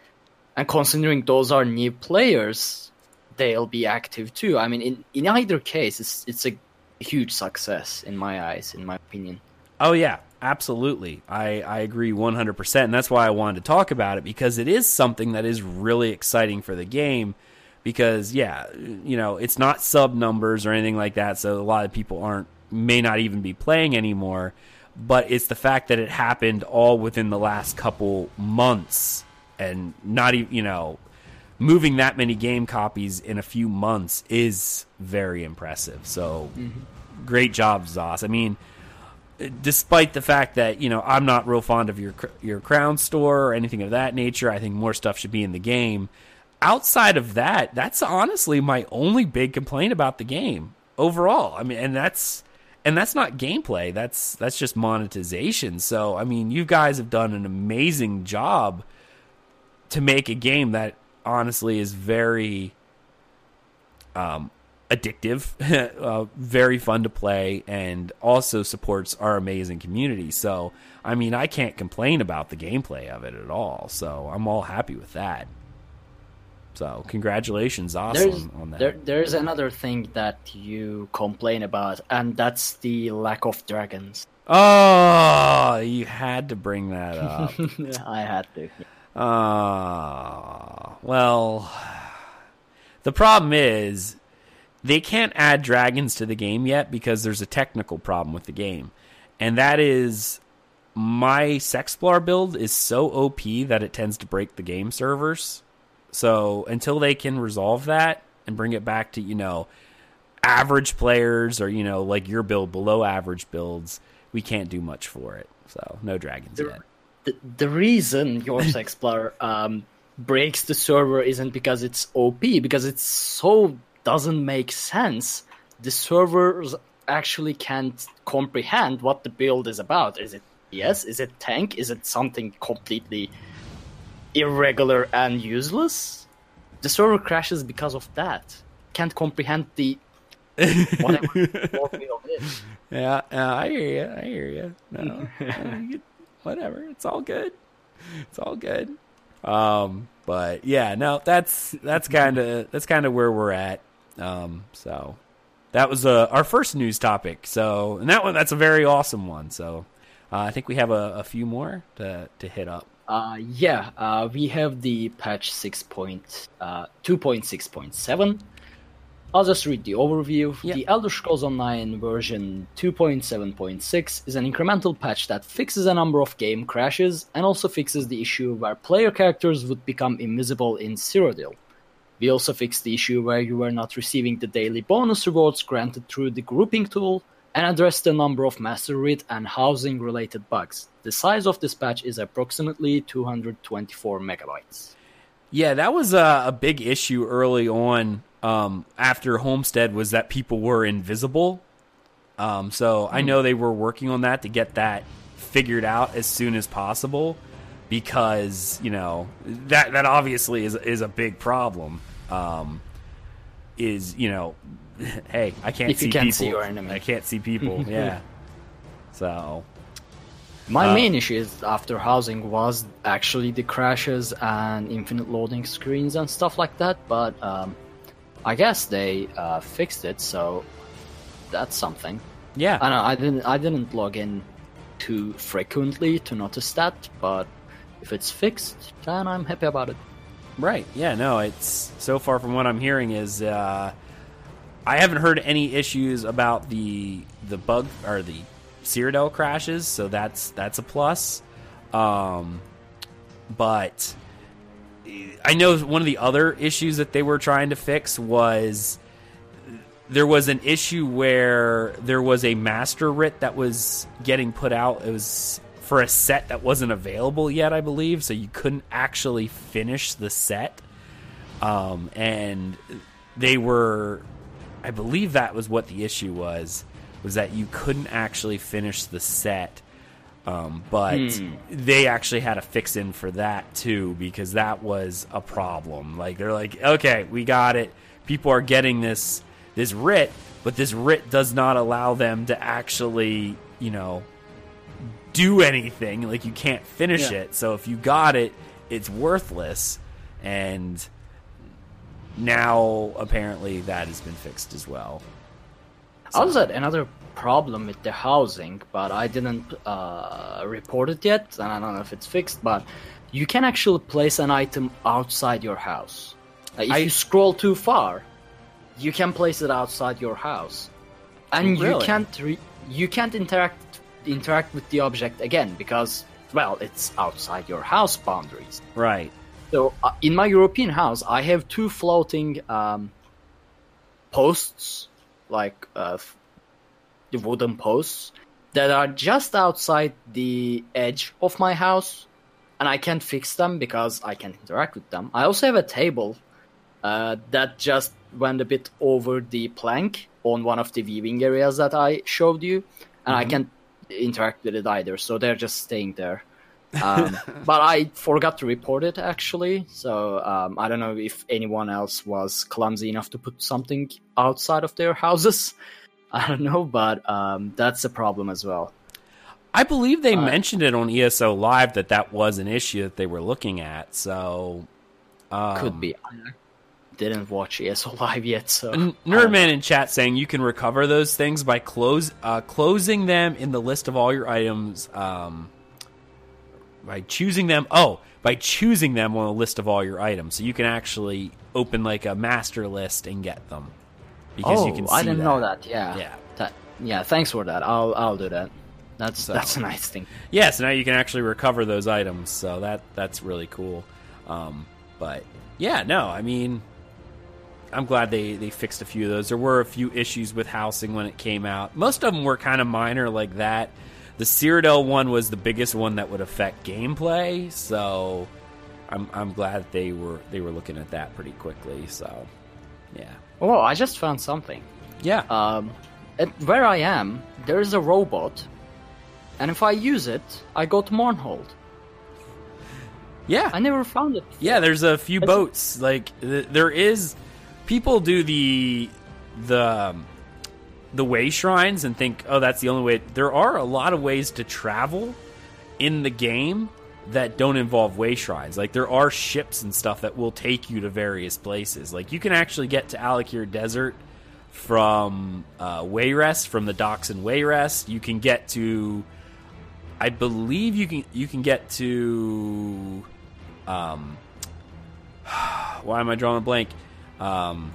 and considering those are new players, they'll be active too. I mean, in, in either case, it's it's a huge success in my eyes, in my opinion. Oh yeah, absolutely. I I agree 100%, and that's why I wanted to talk about it because it is something that is really exciting for the game because yeah, you know, it's not sub numbers or anything like that, so a lot of people aren't may not even be playing anymore, but it's the fact that it happened all within the last couple months and not even, you know, moving that many game copies in a few months is very impressive. So mm-hmm. great job, Zos. I mean, despite the fact that you know I'm not real fond of your your crown store or anything of that nature, I think more stuff should be in the game. Outside of that, that's honestly my only big complaint about the game overall. I mean, and that's and that's not gameplay. That's that's just monetization. So, I mean, you guys have done an amazing job to make a game that honestly is very um, addictive, uh, very fun to play, and also supports our amazing community. So, I mean, I can't complain about the gameplay of it at all. So, I'm all happy with that. So, congratulations, awesome There's on that. there, there's another thing that you complain about, and that's the lack of dragons. Oh, you had to bring that up. I had to. Uh, well, the problem is they can't add dragons to the game yet because there's a technical problem with the game. And that is my Sexplar build is so OP that it tends to break the game servers. So until they can resolve that and bring it back to, you know, average players or, you know, like your build below average builds, we can't do much for it. So no dragons The- yet. The, the reason your Sexplar um, breaks the server isn't because it's OP, because it so doesn't make sense. The servers actually can't comprehend what the build is about. Is it yes? Is it tank? Is it something completely irregular and useless? The server crashes because of that. Can't comprehend the whatever your build is. Yeah, uh, I hear you. I hear you. No, whatever. It's all good. It's all good. Um, but yeah, no, that's that's kind of that's kind of where we're at. Um, so that was uh, our first news topic. So and that one that's a very awesome one. So uh, I think we have a, a few more to to hit up. Uh, yeah, uh, we have the patch 6. Point, uh, 2.6.7. I'll just read the overview. Yeah. The Elder Scrolls Online version 2.7.6 is an incremental patch that fixes a number of game crashes and also fixes the issue where player characters would become invisible in Cyrodiil. We also fixed the issue where you were not receiving the daily bonus rewards granted through the grouping tool and addressed a number of master writ and housing related bugs. The size of this patch is approximately 224 megabytes. Yeah, that was a, a big issue early on um, after Homestead was that people were invisible. Um, so I know they were working on that to get that figured out as soon as possible because you know that that obviously is is a big problem. Um, is you know, hey, I can't If see can't people. see your enemy. I can't see people. yeah. So My Uh, main issue is after housing was actually the crashes and infinite loading screens and stuff like that, but um, I guess they uh, fixed it, so that's something. yeah, I know I didn't I didn't log in too frequently to notice that, but if it's fixed, then I'm happy about it. Right. Yeah. No. It's so far from what I'm hearing is uh, I haven't heard any issues about the the bug or the Cyrodiil crashes, so that's that's a plus. Um, but I know one of the other issues that they were trying to fix was there was an issue where there was a master writ that was getting put out. It was for a set that wasn't available yet, I believe, so you couldn't actually finish the set. Um, and they were, I believe that was what the issue was, was that you couldn't actually finish the set. Um, but they actually had a fix in for that too because that was a problem. Like they're like, okay, we got it. People are getting this this writ, but this writ does not allow them to actually, you know, do anything. Like you can't finish Yeah. it. So if you got it, it's worthless. And now apparently that has been fixed as well. Also, had another problem with the housing, but I didn't uh, report it yet, and I don't know if it's fixed. But you can actually place an item outside your house. Uh, if I- you scroll too far, you can place it outside your house, and you can't re- you can't interact interact with the object again because well, it's outside your house boundaries. Right. So uh, in my European house, I have two floating um, posts, like uh, the wooden posts that are just outside the edge of my house, and I can't fix them because I can't interact with them. I also have a table uh, that just went a bit over the plank on one of the viewing areas that I showed you, and I can't interact with it either. So they're just staying there. Um, but I forgot to report it actually, so um, I don't know if anyone else was clumsy enough to put something outside of their houses. I don't know, but um, that's a problem as well. I believe they mentioned it on ESO Live that that was an issue that they were looking at. So um, Could be. I didn't watch ESO live yet, so Nerdman in chat saying you can recover those things by close uh, closing them in the list of all your items. By choosing them, oh, by choosing them on a list of all your items, so you can actually open like a master list and get them because oh, you can. See I didn't know that. Yeah, Yeah. That- yeah. Thanks for that. I'll I'll do that. That's So- that's a nice thing. Yeah, so now you can actually recover those items. So that that's really cool. Um, but yeah, no, I mean, I'm glad they they fixed a few of those. There were a few issues with housing when it came out. Most of them were kind of minor, like that. The Cyrodiil one was the biggest one that would affect gameplay. So I'm I'm glad they were they were looking at that pretty quickly. So yeah, Oh, I just found something. yeah. Um, at where I am, there is a robot, and if I use it, I go to Mournhold. Yeah, I never found it. Yeah, there's a few boats. Like th- there is, people do the the um, the way shrines and think, oh, that's the only way. There are a lot of ways to travel in the game that don't involve way shrines. Like there are ships and stuff that will take you to various places. Like you can actually get to Alik'r Desert from uh, Wayrest, from the docks in Wayrest. You can get to, I believe you can you can get to um, why am I drawing a blank? Um,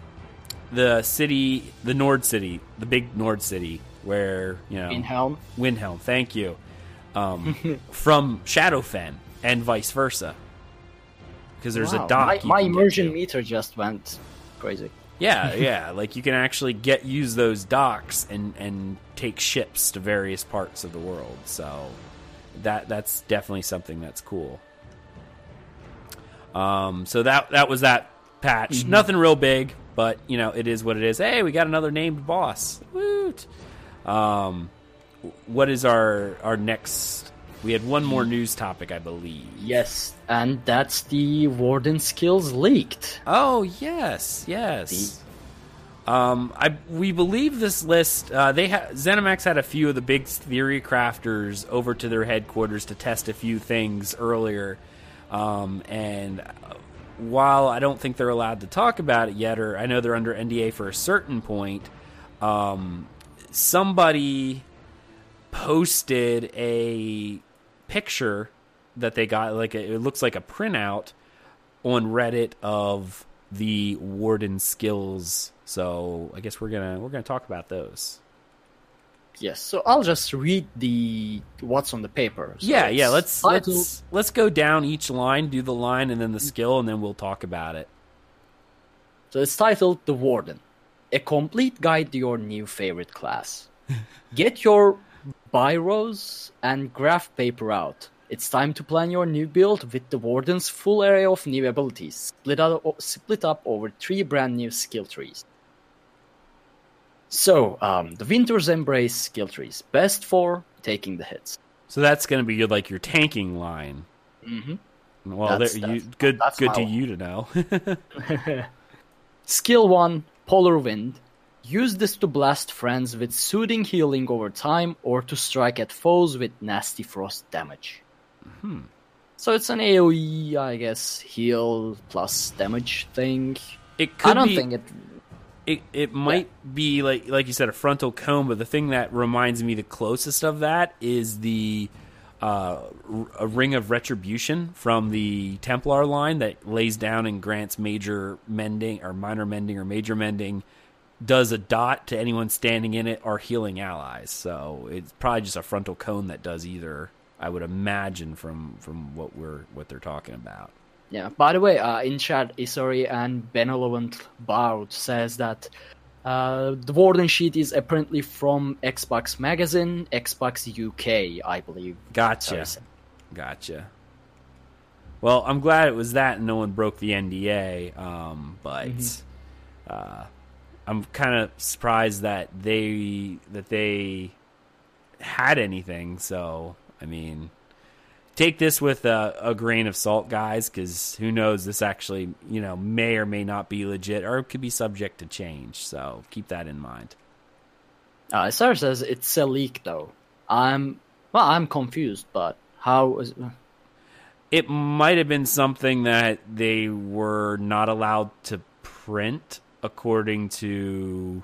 the city, the Nord city, the big Nord city, where you know Windhelm? Windhelm. Thank you. Um, from Shadowfen and vice versa, because there's Wow, a dock. My, my immersion meter just went crazy. Yeah, yeah. like you can actually get use those docks and and take ships to various parts of the world. So that that's definitely something that's cool. Um, so that that was that patch. Nothing real big, but you know it is what it is. Hey, we got another named boss. Woot! Um, what is our our next? We had one more news topic, I believe. Yes, and that's the Warden skills leaked. Oh yes, yes. Um, I we believe this list. Uh, they ha- ZeniMax had a few of the big theory crafters over to their headquarters to test a few things earlier, um, and while I don't think they're allowed to talk about it yet, or I know they're under NDA for a certain point, um, somebody posted a picture that they got like a, it looks like a printout on Reddit of the Warden skills So I guess we're gonna we're gonna talk about those. Yes, so I'll just read the what's on the paper. So yeah, yeah. Let's titled- let's let's go down each line, do the line, and then the skill, and then we'll talk about it. So it's titled The Warden, a complete guide to your new favorite class. Get your biros and graph paper out. It's time to plan your new build with the Warden's full array of new abilities, split up, split up over three brand new skill trees. So, um, the Winter's Embrace skill trees, best for taking the hits. So that's gonna be your, like your tanking line. Mm-hmm. Well, That's- there, you, that's- good that's good to one. you to know. Skill 1 Polar Wind. Use this to blast friends with soothing healing over time or to strike at foes with nasty frost damage. Hmm. So it's an AoE, I guess, heal plus damage thing. It could I don't be, think it. It it might be like like you said a frontal cone, but the thing that reminds me the closest of that is the uh, a ring of retribution from the Templar line that lays down and grants major mending or minor mending or major mending. Does a dot to anyone standing in it or healing allies. So it's probably just a frontal cone that does either. I would imagine from from what we're what they're talking about. Yeah. By the way, uh, in chat, Isori and Benevolent Bard says that uh, the Warden sheet is apparently from Xbox Magazine, Xbox UK, I believe. Gotcha. Sorry, Gotcha. Well, I'm glad it was that and no one broke the NDA. Um, but uh, I'm kind of surprised that they that they had anything. So I mean, take this with a, a grain of salt, guys, because who knows? This actually, you know, may or may not be legit, or it could be subject to change. So keep that in mind. Uh, Sarah says it's a leak, though. I'm well. I'm confused, but how is? it might have been something that they were not allowed to print according to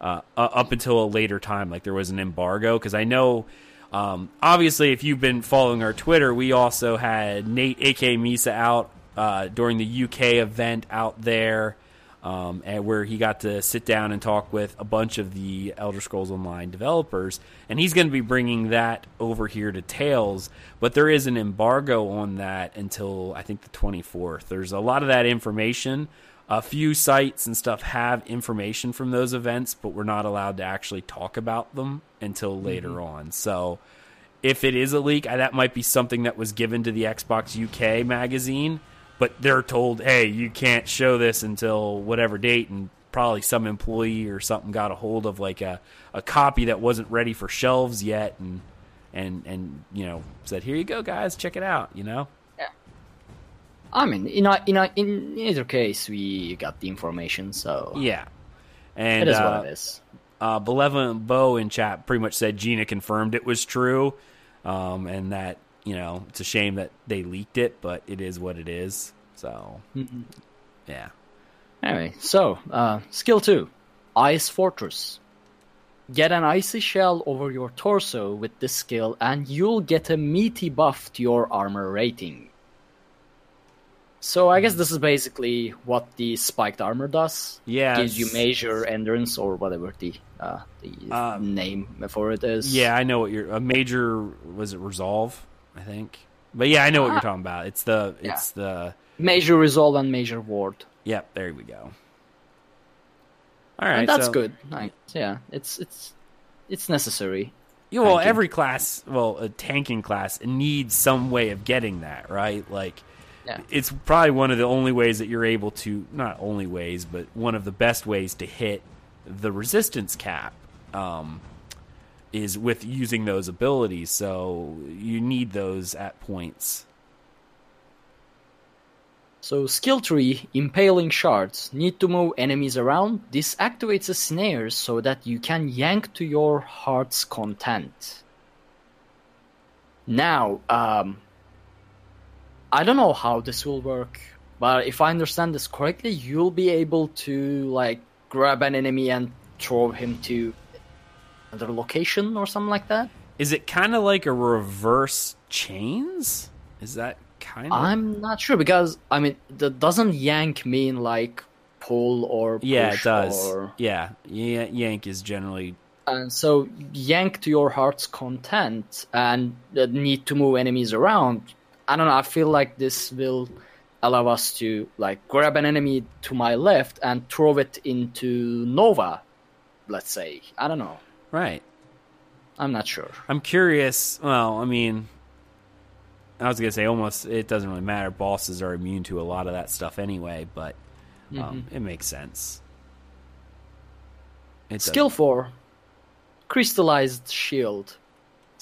uh, uh, up until a later time like there was an embargo because i know um, obviously if you've been following our twitter we also had nate ak misa out uh, during the uk event out there um, and where he got to sit down and talk with a bunch of the Elder Scrolls Online developers, and he's going to be bringing that over here to Tails. But there is an embargo on that until I think the 24th. There's a lot of that information. A few sites and stuff have information from those events, but we're not allowed to actually talk about them until later on. So if it is a leak, that might be something that was given to the Xbox UK magazine, but they're told, hey, you can't show this until whatever date, and probably some employee or something got a hold of like a, a copy that wasn't ready for shelves yet, and and and you know said, here you go, guys, check it out, you know. Yeah. I mean, in a, in a, in either case, we got the information, so Yeah, and it is uh, what it is. Uh, Bo in chat pretty much said Gina confirmed it was true, um, and that you know it's a shame that they leaked it, but it is what it is. So, yeah, Anyway, so uh, skill two, Ice Fortress. Get an icy shell over your torso with this skill, and you'll get a meaty buff to your armor rating. So I guess this is basically what the spiked armor does. Yeah, gives you major endurance or whatever the uh, the Um, name for it is. yeah, I know what you're. A major was it resolve? I think, but yeah, I know what you're Ah. talking about. It's the it's the major resolve and major ward. yep. There we go. All right, and that's so- good. Like, yeah, it's it's it's necessary. Yeah, well, Tanking. every class, well, a tanking class needs some way of getting that, right? Like, Yeah. it's probably one of the only ways that you're able to, not only ways, but one of the best ways to hit the resistance cap um, is with using those abilities. So you need those at points. So skill tree, impaling shards, need to move enemies around. This activates a snare so that you can yank to your heart's content. Now, um, I don't know how this will work, but if I understand this correctly, you'll be able to like grab an enemy and throw him to another location or something like that. Is it kind of like a reverse chains? Is that kind of? I'm not sure because I mean, the, doesn't yank mean like pull or push Yeah, it does. or Yeah, yeah, yank is generally and so yank to your heart's content and uh, need to move enemies around. I don't know. I feel like this will allow us to like grab an enemy to my left and throw it into Nova. Let's say I don't know. right. I'm not sure. I'm curious. Well, I mean, I was gonna say almost it doesn't really matter. Bosses are immune to a lot of that stuff anyway, but um, Mm-hmm. it makes sense. It. Skill four, crystallized shield.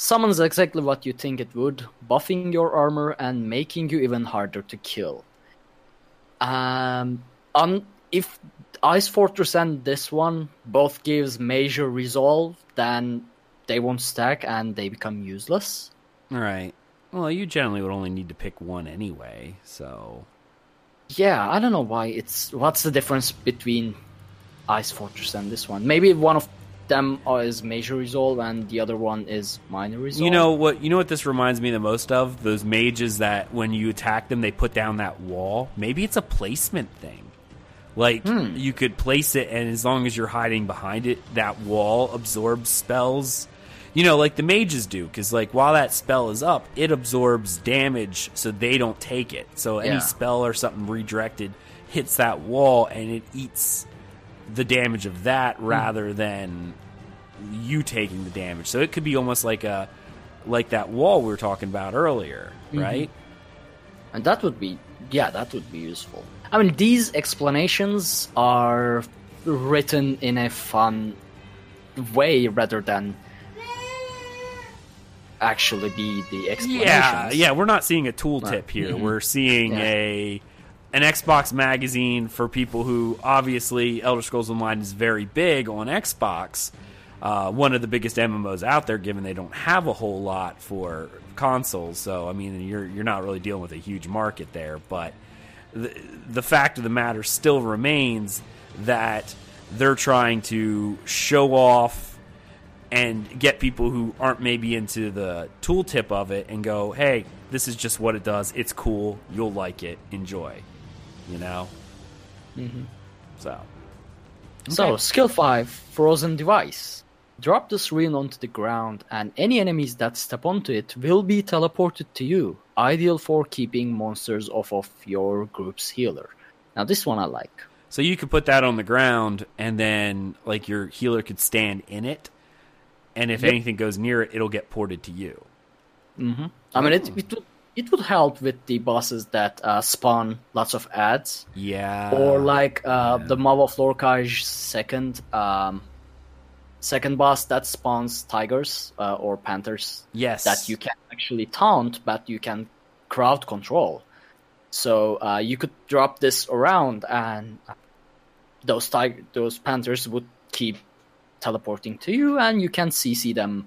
Summons exactly what you think it would, buffing your armor and making you even harder to kill. Um, on if Ice Fortress and this one both gives major resolve, then they won't stack and they become useless. Right. Well, you generally would only need to pick one anyway, so Yeah, I don't know why it's. What's the difference between Ice Fortress and this one? Maybe one of them is major resolve and the other one is minor resolve. You know what? You know what this reminds me the most of? Those mages that when you attack them, they put down that wall. Maybe it's a placement thing. Like hmm. you could place it, and as long as you're hiding behind it, that wall absorbs spells. You know, like the mages do, because like while that spell is up, it absorbs damage, so they don't take it. So any Yeah. spell or something redirected hits that wall, and it eats the damage of that hmm. rather than you taking the damage. So it could be almost like a like that wall we were talking about earlier, mm-hmm. right? and that would be yeah, that would be useful. I mean, these explanations are written in a fun way rather than actually be the explanations. Yeah, yeah. We're not seeing a tooltip here. Mm-hmm. We're seeing Yeah. a an Xbox magazine for people who obviously Elder Scrolls Online is very big on Xbox. Uh, one of the biggest MMOs out there, given they don't have a whole lot for consoles. So I mean, you're you're not really dealing with a huge market there. But the the fact of the matter still remains that they're trying to show off and get people who aren't maybe into the tooltip of it and go, hey, this is just what it does. It's cool. You'll like it. Enjoy. You know? Mm-hmm. So. So, skill 5 Frozen Device. Drop this rune onto the ground, and any enemies that step onto it will be teleported to you. Ideal for keeping monsters off of your group's healer. Now, this one I like. So you could put that on the ground and then, like, your healer could stand in it. And if Yep. anything goes near it, it'll get ported to you. I mean, it, it, would, it would help with the bosses that uh, spawn lots of ads. Yeah. or like uh, the Maw of Lorkhaj second um, second boss that spawns tigers uh, or panthers Yes. that you can actually taunt, but you can crowd control. So uh, you could drop this around, and those tig- those panthers would keep teleporting to you, and you can CC them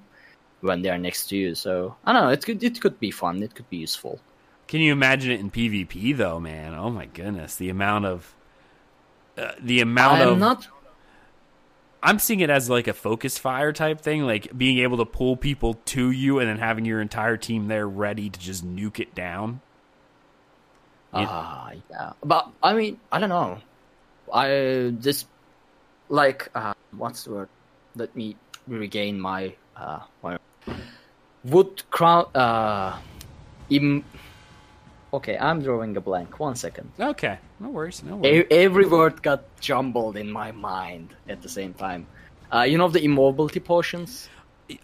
when they are next to you. So I don't know. It could it could be fun. It could be useful. Can you imagine it in PvP though, man? Oh my goodness, the amount of uh, the amount I'm of not I'm seeing it as like a focus fire type thing, like being able to pull people to you and then having your entire team there ready to just nuke it down. Ah, yeah. But I mean, I don't know. I this like uh, what's the word? Let me regain my uh my would crown uh im. Okay, I'm drawing a blank. One second. Okay, no worries, no worries. Every word got jumbled in my mind at the same time. Uh, you know the immobility potions?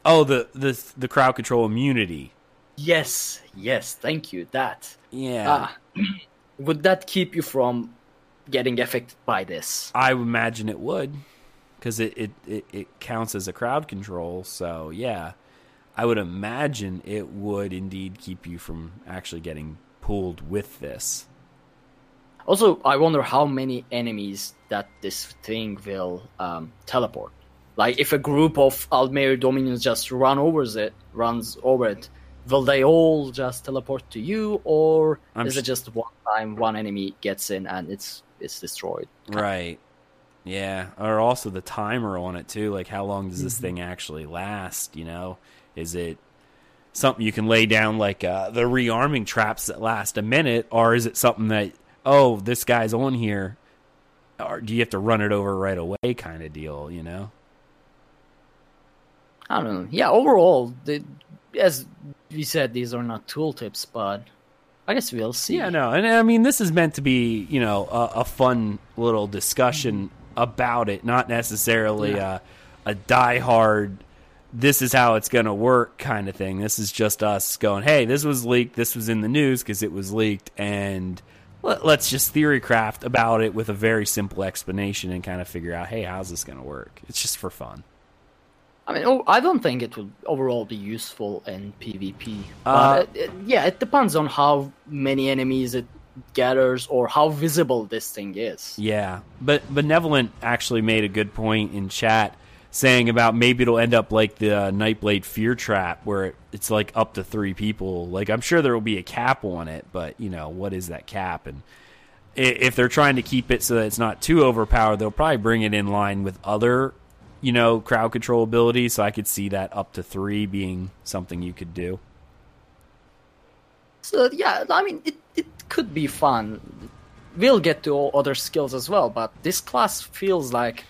Oh, the the the crowd control immunity. Yes, yes. Thank you. That. Yeah, Ah, would that keep you from getting affected by this? I imagine it would, because it, it it it counts as a crowd control. So yeah, I would imagine it would indeed keep you from actually getting pulled with this. Also, I wonder how many enemies that this thing will um, teleport. Like, if a group of Aldmeri Dominions just run over it, runs over it, will they all just teleport to you, or I'm is sh- it just one time one enemy gets in and it's it's destroyed? Right. Yeah. Or also the timer on it too. Like how long does this thing actually last? You know, is it something you can lay down like uh, the rearming traps that last a minute, or is it something that oh this guy's on here, or do you have to run it over right away kind of deal, you know? I don't know. Yeah, overall, the, as we said, these are not tooltips, but I guess we'll see. Yeah, no, and I mean, this is meant to be, you know, a, a fun little discussion mm-hmm. about it, not necessarily Yeah. a, a diehard. This is how it's going to work kind of thing. This is just us going, hey, this was leaked. This was in the news because it was leaked, and let, let's just theory craft about it with a very simple explanation and kind of figure out, hey, how's this going to work? It's just for fun. I mean, oh, I don't think it would overall be useful in PvP. Uh, it, it- yeah, it depends on how many enemies it gathers or how visible this thing is. Yeah, but Benevolent actually made a good point in chat saying about maybe it'll end up like the uh, Nightblade Fear Trap where it, it's like up to three people. Like I'm sure there will be a cap on it, but you know what is that cap? And if they're trying to keep it so that it's not too overpowered, they'll probably bring it in line with other, you know, crowd control abilities. So I could see that up to three being something you could do. So yeah, I mean, it, it could be fun. We'll get to all other skills as well, but this class feels like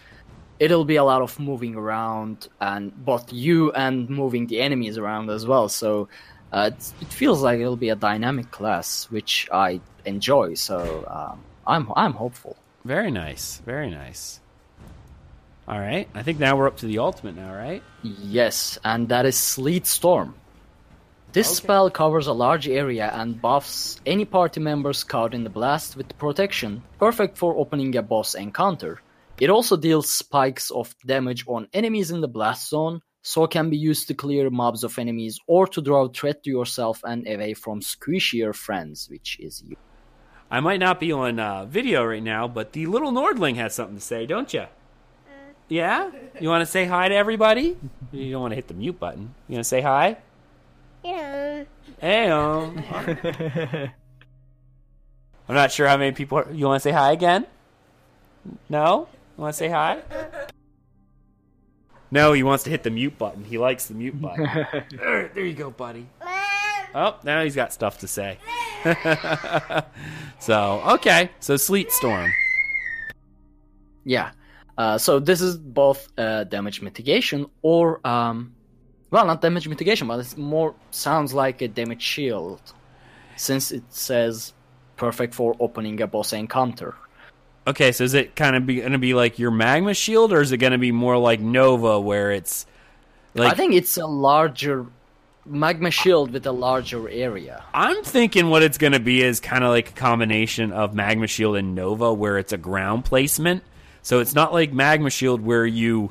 it'll be a lot of moving around and both you and moving the enemies around as well. So uh, it's, it feels like it'll be a dynamic class, which I enjoy. So um, I'm I'm hopeful. Very nice, very nice. All right, I think now we're up to the ultimate now, right? Yes, and that is Sleet Storm. This spell covers a large area and buffs any party members caught in the blast with protection, perfect for opening a boss encounter. It also deals spikes of damage on enemies in the blast zone, so can be used to clear mobs of enemies or to draw a threat to yourself and away from squishier friends, which is you. I might not be on uh, video right now, but the little Nordling has something to say, don't you? Yeah? You want to say hi to everybody? You don't want to hit the mute button. You want to say hi? Yeah. Hey, um. I'm not sure how many people. Are, you want to say hi again? No? You want to say hi? No, he wants to hit the mute button. He likes the mute button. there, there you go, buddy. Oh, now he's got stuff to say. so, okay. So, Sleet Storm. Yeah. Uh, so this is both uh, damage mitigation or, um, well, not damage mitigation, but it more sounds like a damage shield, since it says perfect for opening a boss encounter. Okay, so is it kind of going to be like your magma shield, or is it going to be more like Nova, where it's like I think it's a larger magma shield with a larger area. I'm thinking what it's going to be is kind of like a combination of Magma Shield and Nova, where it's a ground placement. So it's not like Magma Shield where you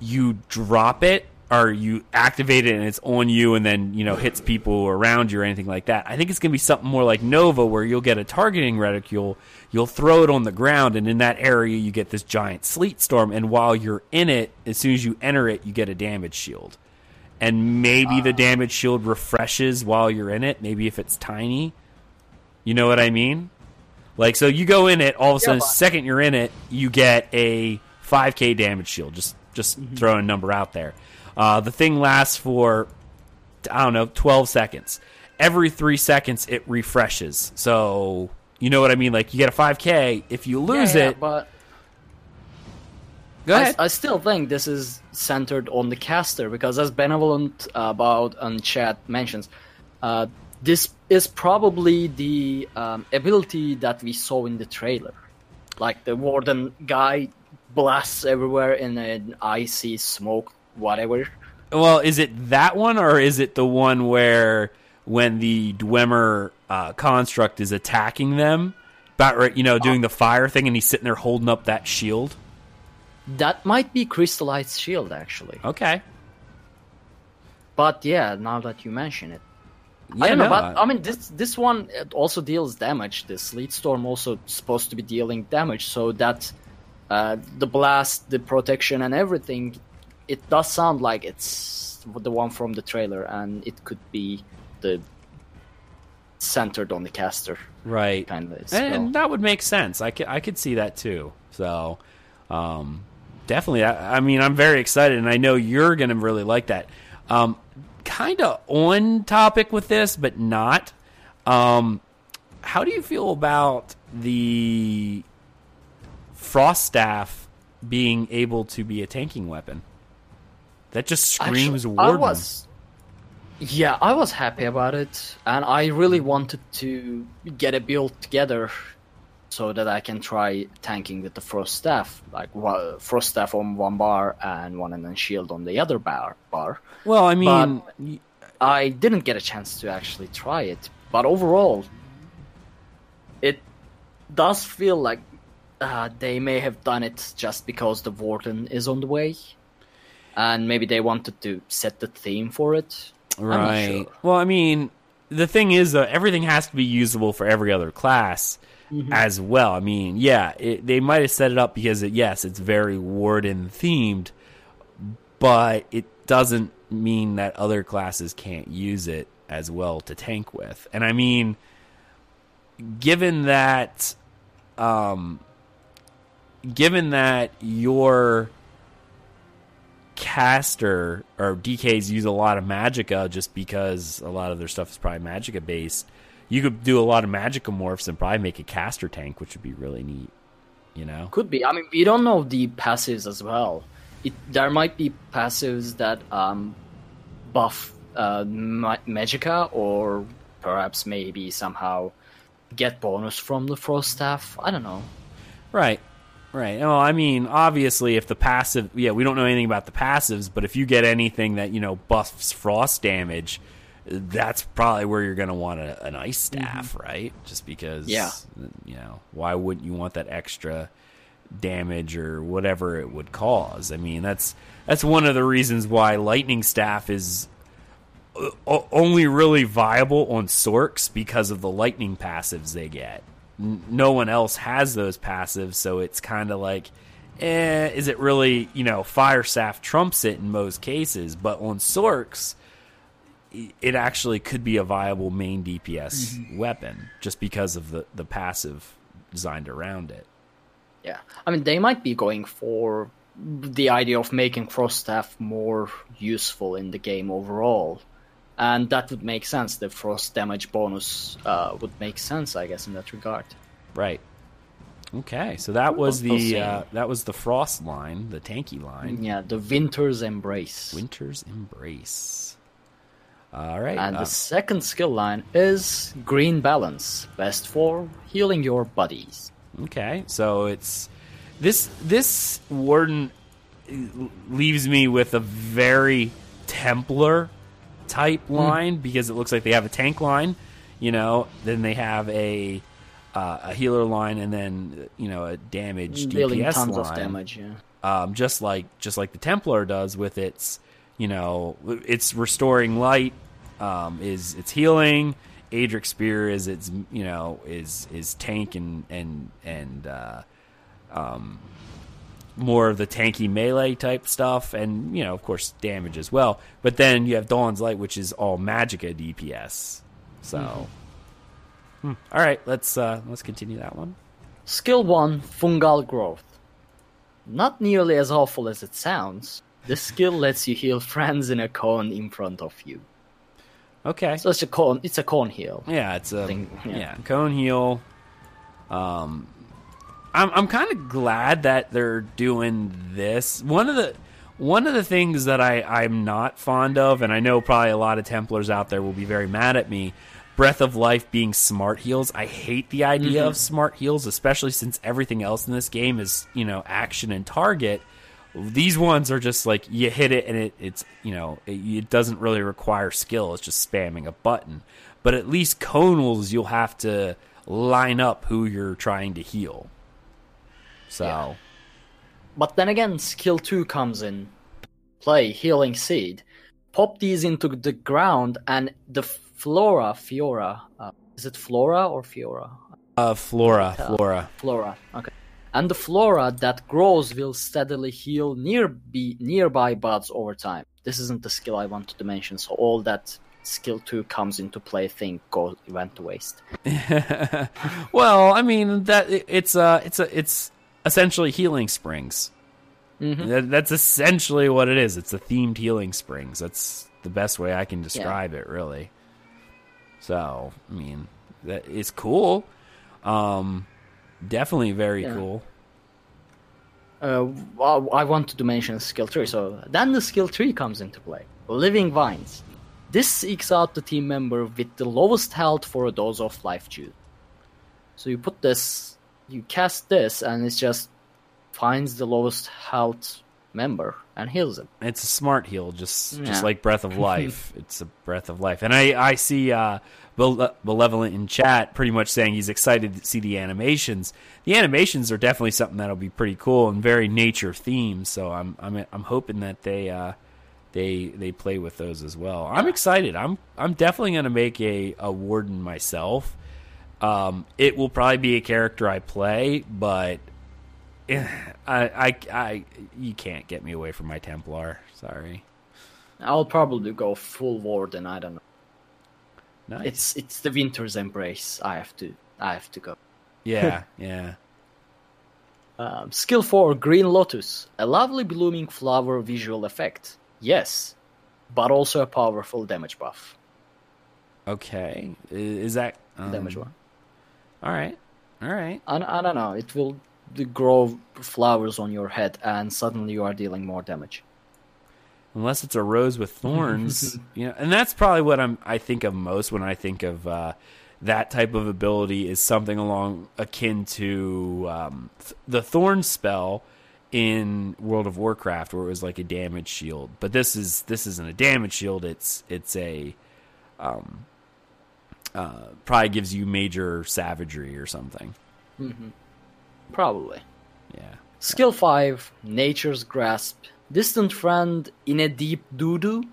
you drop it or you activate it and it's on you and then you know hits people around you or anything like that. I think it's going to be something more like Nova, where you'll get a targeting reticule, you'll throw it on the ground, and in that area you get this giant sleet storm. And while you're in it, as soon as you enter it, you get a damage shield and maybe the ah. damage shield refreshes while you're in it. Maybe if it's tiny, you know what I mean. Like so, you go in it, all of a sudden, but- second you're in it, you get a 5k damage shield. Just just mm-hmm. throwing a number out there. Uh, the thing lasts for I don't know 12 seconds. Every three seconds, it refreshes. So you know what I mean. Like you get a 5k. If you lose Yeah, it, but go I, ahead. I still think this is centered on the caster because, as Benevolent uh, about on chat mentions, uh, this is probably the um, ability that we saw in the trailer. Like the warden guy blasts everywhere in an icy smoke, whatever. Well, is it that one or is it the one where when the Dwemer uh, construct is attacking them, about right, you know, doing the fire thing, and he's sitting there holding up that shield? That might be Crystallized shield, actually. Okay, But yeah, now that you mention it, yeah, I don't know, no, but I mean, this this one also deals damage. This sleet storm also supposed to be dealing damage, so that uh, the blast, the protection, and everything, it does sound like it's the one from the trailer, and it could be the centered on the caster right, kind of and, and that would make sense. I could, I could see that too. So, um, definitely. I, I mean, I'm very excited, and I know you're going to really like that. Um, kind of on topic with this, but not. Um, how do you feel about the frost staff being able to be a tanking weapon. That just screams Actually, I warden. was, yeah, I was happy about it, and I really wanted to get a build together so that I can try tanking with the frost staff, like wa- frost staff on one bar and one and then shield on the other bar. Bar. Well, I mean, But- I didn't get a chance to actually try it, but overall, it does feel like uh, they may have done it just because the warden is on the way, and maybe they wanted to set the theme for it. Right. sure. Well, I mean, the thing is, though, everything has to be usable for every other class Mm-hmm. as well. I mean, yeah, it, they might have set it up because, it, yes, it's very warden themed, but it doesn't mean that other classes can't use it as well to tank with. And I mean, given that, um, given that your caster or DKs use a lot of magicka just because a lot of their stuff is probably magicka based. You could do a lot of magicka morphs and probably make a caster tank, which would be really neat. You know? Could be. I mean, we don't know the passives as well. It, there might be passives that um, buff uh, ma- Magicka, or perhaps maybe somehow get bonus from the Frost Staff. I don't know. Right. Right. Well, I mean, obviously, if the passive, yeah, we don't know anything about the passives, but if you get anything that you know buffs frost damage, that's probably where you're going to want a, an ice mm-hmm. staff, right? Just because, Yeah. you know, why wouldn't you want that extra damage or whatever it would cause? I mean, that's that's one of the reasons why lightning staff is uh, o- only really viable on Sorcs because of the lightning passives they get. N- No one else has those passives, so it's kind of like, eh, is it really, you know, Fire Staff trumps it in most cases, but on Sorcs, it actually could be a viable main DPS weapon just because of the, the passive designed around it. Yeah, I mean, they might be going for the idea of making Frost Staff more useful in the game overall. And that would make sense. The frost damage bonus uh, would make sense, I guess, in that regard. Right. Okay, so that was the uh, that was the frost line, the tanky line. Yeah, the Winter's Embrace. Winter's Embrace. All right. And uh, the second skill line is Green Balance, best for healing your buddies. okay, so it's this this warden leaves me with a very Templar type Hmm. line because it looks like they have a tank line, you know, then they have a uh, a healer line, and then you know a damage Dealing DPS tons line. of damage, yeah. um, just like just like the Templar does with its you know its restoring light um, is its healing. Aedric Spear is its you know is is tank and and and uh, um, more of the tanky melee type stuff, and you know of course damage as well. But then you have Dawn's Light, which is all Magicka DPS. So, hmm. all right, let's uh, let's continue that one. Skill 1 Fungal Growth. Not nearly as awful as it sounds. This skill lets you heal friends in a cone in front of you. Okay, So it's a cone. It's a cone heal. Yeah, it's a thing, yeah. yeah. cone heal. Um, I'm I'm kind of glad that they're doing this. One of the one of the things that I I'm not fond of, and I know probably a lot of Templars out there will be very mad at me. Breath of Life being smart heals. I hate the idea of mm-hmm. smart heals, especially since everything else in this game is you know action and target. These ones are just like you hit it and it, it's you know it, it doesn't really require skill. It's just spamming a button. But at least conals you'll have to line up who you're trying to heal. So Yeah. But then again, skill 2 comes in play, Healing Seed. Pop these into the ground, and the flora, Fiora, uh, is it Flora or Fiora? uh, Flora, Flora. Flora, okay. And the flora that grows will steadily heal near be, nearby buds over time. This isn't the skill I wanted to mention, so all that skill 2 comes into play thing goes went to waste. Well, I mean that it- it's a it's a it's essentially healing springs. That, that's essentially what it is. It's a themed healing springs. That's the best way I can describe it, really. So, I mean, that is cool. Um, definitely very Yeah. cool. uh, I wanted to mention skill tree. So then the skill tree comes into play. Living Vines. This seeks out the team member with the lowest health for a dose of life juice. So you put this, you cast this, and it just finds the lowest health member and heals him. It's a smart heal, just just like Breath of Life. it's a Breath of Life, and I I see uh, Bel- Malevolent in chat pretty much saying he's excited to see the animations. The animations are definitely something that'll be pretty cool and very nature themed. So I'm I'm I'm hoping that they uh, they they play with those as well. I'm excited. I'm I'm definitely gonna make a a warden myself. Um, it will probably be a character I play, but I, I, I, you can't get me away from my Templar. Sorry. I'll probably go full warden. I don't know. Nice. It's it's the winter's embrace. I have to I have to go. yeah, yeah. Um, skill 4 Green Lotus. A lovely blooming flower visual effect. Yes, but also a powerful damage buff. Okay. Is that um, Damage one. All right. All right. I, I don't know. It will grow flowers on your head, and suddenly you are dealing more damage. Unless it's a rose with thorns, you know, and that's probably what I'm. I think of most when I think of uh, that type of ability is something along akin to um, th- the thorn spell in World of Warcraft, where it was like a damage shield. But this is this isn't a damage shield. It's it's a um, uh, probably gives you major savagery or something. Probably. Yeah. Skill 5 Nature's Grasp. Distant friend in a deep doo doo.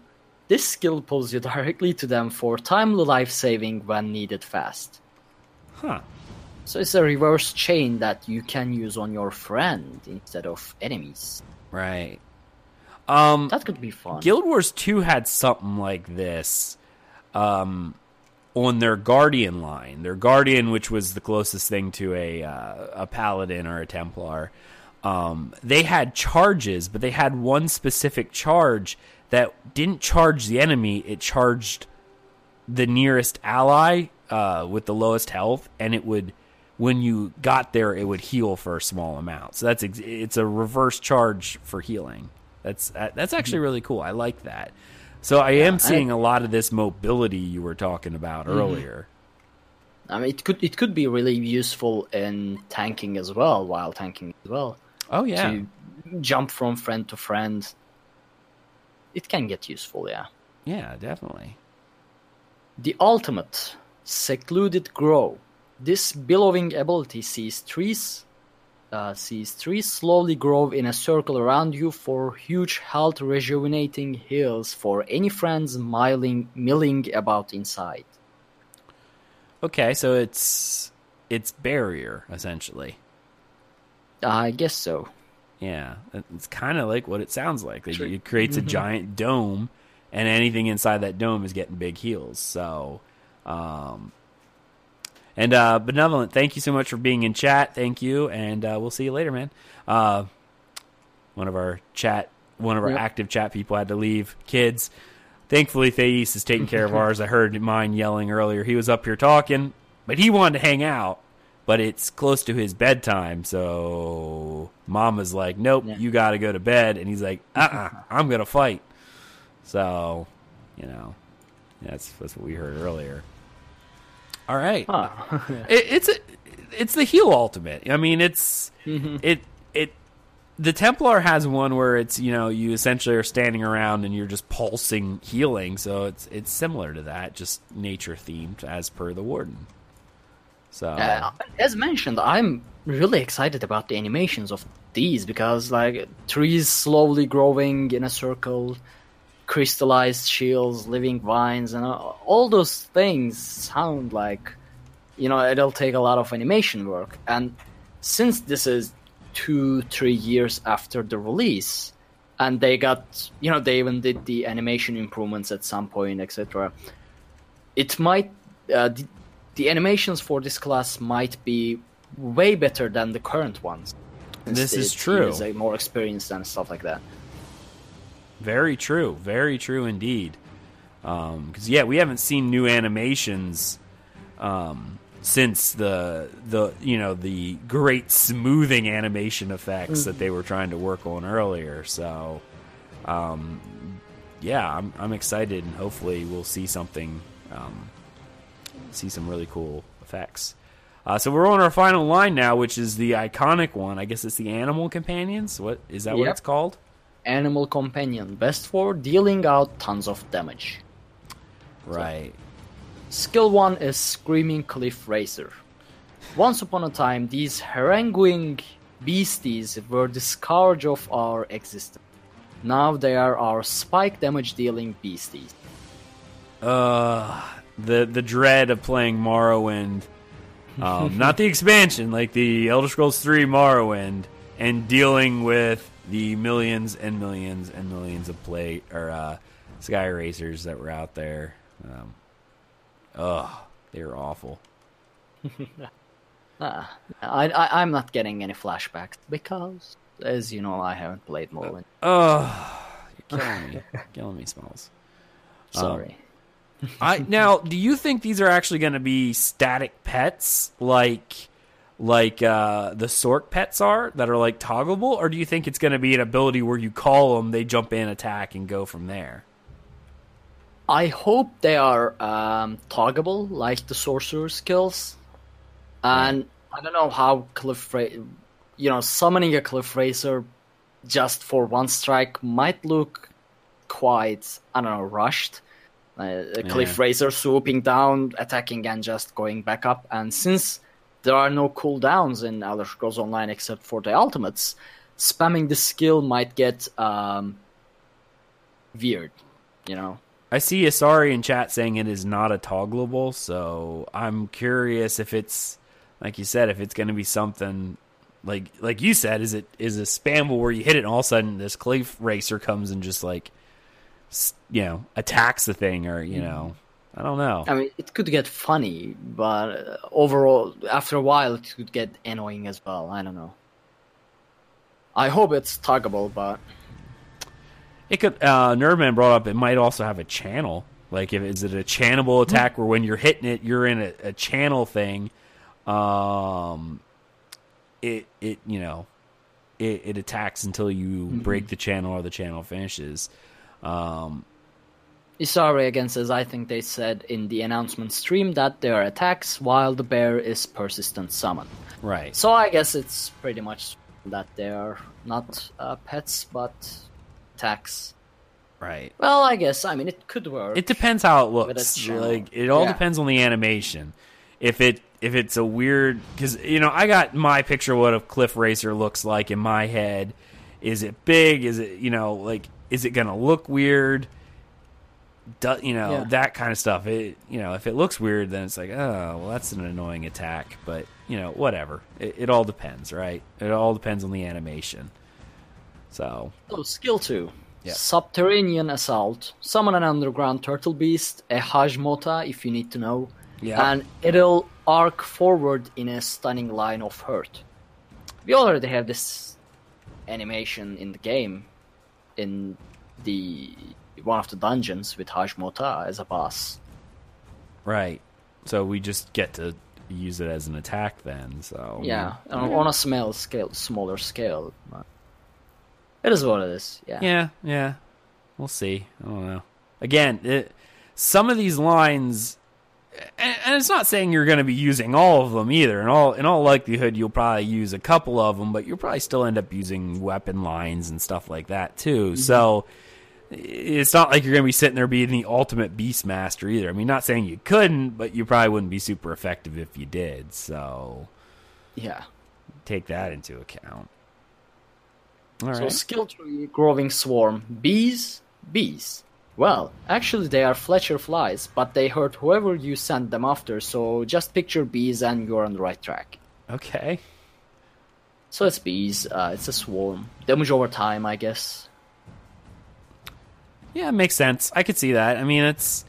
This skill pulls you directly to them for timely life saving when needed fast. Huh. So it's a reverse chain that you can use on your friend instead of enemies. Right. Um, That could be fun. Guild Wars 2 had something like this um, on their Guardian line. Their Guardian, which was the closest thing to a uh, a Paladin or a Templar, um, they had charges, but they had one specific charge that didn't charge the enemy. It charged the nearest ally uh, with the lowest health, and it would, when you got there, it would heal for a small amount. So that's it's a reverse charge for healing. That's that's actually really cool. I like that. So I am seeing a lot of this mobility you were talking about mm-hmm. earlier. I mean, it could it could be really useful in tanking as well, while tanking as well. Oh yeah, To jump from friend to friend. It can get useful, yeah. yeah, definitely. The ultimate secluded grove. This billowing ability sees trees uh, sees trees slowly grow in a circle around you for huge health rejuvenating heals for any friends milling milling about inside. Okay, so it's it's barrier essentially. I guess so. Yeah, it's kind of like what it sounds like. It, it creates a giant dome, and anything inside that dome is getting big heals. So, um, and uh, benevolent, thank you so much for being in chat. Thank you, and uh, we'll see you later, man. Uh, one of our chat, one of our Yep. active chat people had to leave. Kids, thankfully, Thais is taking care of ours. I heard mine yelling earlier. He was up here talking, but he wanted to hang out. But it's close to his bedtime, so Mama's like, "Nope, Yeah. you got to go to bed," and he's like, "Uh, uh I'm gonna fight." So, you know, that's that's what we heard earlier. All right, Huh. it, it's a, it's the heal ultimate. I mean, it's Mm-hmm. it it the Templar has one where it's you know you essentially are standing around and you're just pulsing healing. So it's it's similar to that, just nature themed as per the Warden. So Uh, as mentioned, I'm really excited about the animations of these because, like, trees slowly growing in a circle, crystallized shields, living vines, and uh, all those things sound like, you know, it'll take a lot of animation work. And since this is two, three years after the release, and they got, you know, they even did the animation improvements at some point, etc. It might, uh, the, the animations for this class might be way better than the current ones. This Since is it true. Is like, more experienced and stuff like that. Very true. Very true indeed. Because yeah, we haven't seen new animations um, since the the you know the great smoothing animation effects that they were trying to work on earlier. So, um, yeah, I'm I'm excited, and hopefully we'll see something, um, see some really cool effects. Uh, so we're on our final line now, which is the iconic one. I guess it's the animal companions. What is that? What Yep. it's called? Animal companion, best for dealing out tons of damage. Right. Skill 1 is Screaming Cliff Racer. Once upon a time, these haranguing beasties were the scourge of our existence. Now they are our spike damage dealing beasties. Uh, the the dread of playing Morrowind, um, not the expansion, like the Elder Scrolls Three Morrowind, and dealing with the millions and millions and millions of play or uh, Sky Racers that were out there. Um, ugh, they were awful. I, I, I'm not getting any flashbacks because, as you know, I haven't played Morrowind. Ugh, you're killing me, killing me, Smalls. Sorry. I now, do you think these are actually going to be static pets like like uh, the Sorc pets are that are like toggleable, or do you think it's going to be an ability where you call them, they jump in, attack, and go from there? I hope they are um, toggable like the sorcerer skills, and I don't know how cliff Ra- you know summoning a cliff racer just for one strike might look quite I don't know rushed. Uh, a cliff Yeah. racer swooping down, attacking, and just going back up. And since there are no cooldowns in Elder Scrolls Online except for the ultimates, spamming the skill might get um, weird. You know. I see Asari in chat saying it is not a toggleable, so I'm curious if it's like you said, if it's going to be something like like you said, is it is a spamble where you hit it and all of a sudden this cliff racer comes and just like you know attacks the thing or you know I don't know. I mean, it could get funny, but uh, overall, after a while, it could get annoying as well. I don't know. I hope it's toggable, but It could. Uh, Nerdman brought up. It might also have a channel. Like, if is it a channelable attack where when you're hitting it, you're in a, a channel thing. Um, it it you know, it, it attacks until you break the channel or the channel finishes. Um, Isari again says, I think they said in the announcement stream that they are attacks while the bear is persistent summon. right. So I guess it's pretty much that they are not uh, pets, but attacks. Right. Well, I guess, I mean, it could work. It depends how it looks. Like it all Yeah. depends on the animation. If it if it's a weird because you know I got my picture of what a cliff racer looks like in my head. Is it big? Is it you know like is it gonna look weird? Do, you know Yeah. that kind of stuff. It you know if it looks weird, then it's like oh well that's an annoying attack. But you know whatever. It, it all depends, right? It all depends on the animation. So Oh, skill 2. Yeah. Subterranean Assault. Summon an underground turtle beast, a Hajmota if you need to know, Yeah. and it'll arc forward in a stunning line of hurt. We already have this animation in the game, in the one of the dungeons with Hajmota as a boss. right. So we just get to use it as an attack then. So Yeah, on, on a small scale, smaller scale. but It is what it is. Yeah. Yeah, yeah. We'll see. I don't know. Again, it, some of these lines, and, and it's not saying you're going to be using all of them either. In all, in all likelihood, you'll probably use a couple of them, but you'll probably still end up using weapon lines and stuff like that too. Mm-hmm. So it's not like you're going to be sitting there being the ultimate beastmaster either. I mean, not saying you couldn't, but you probably wouldn't be super effective if you did. So Yeah. take that into account. All right. So skill tree, growing swarm, bees, bees. Well, actually they are fetcher flies, but they hurt whoever you send them after. So just picture bees and you're on the right track. okay. So it's bees. Uh, it's a swarm. Damage over time, I guess. Yeah, it makes sense. I could see that. I mean, it's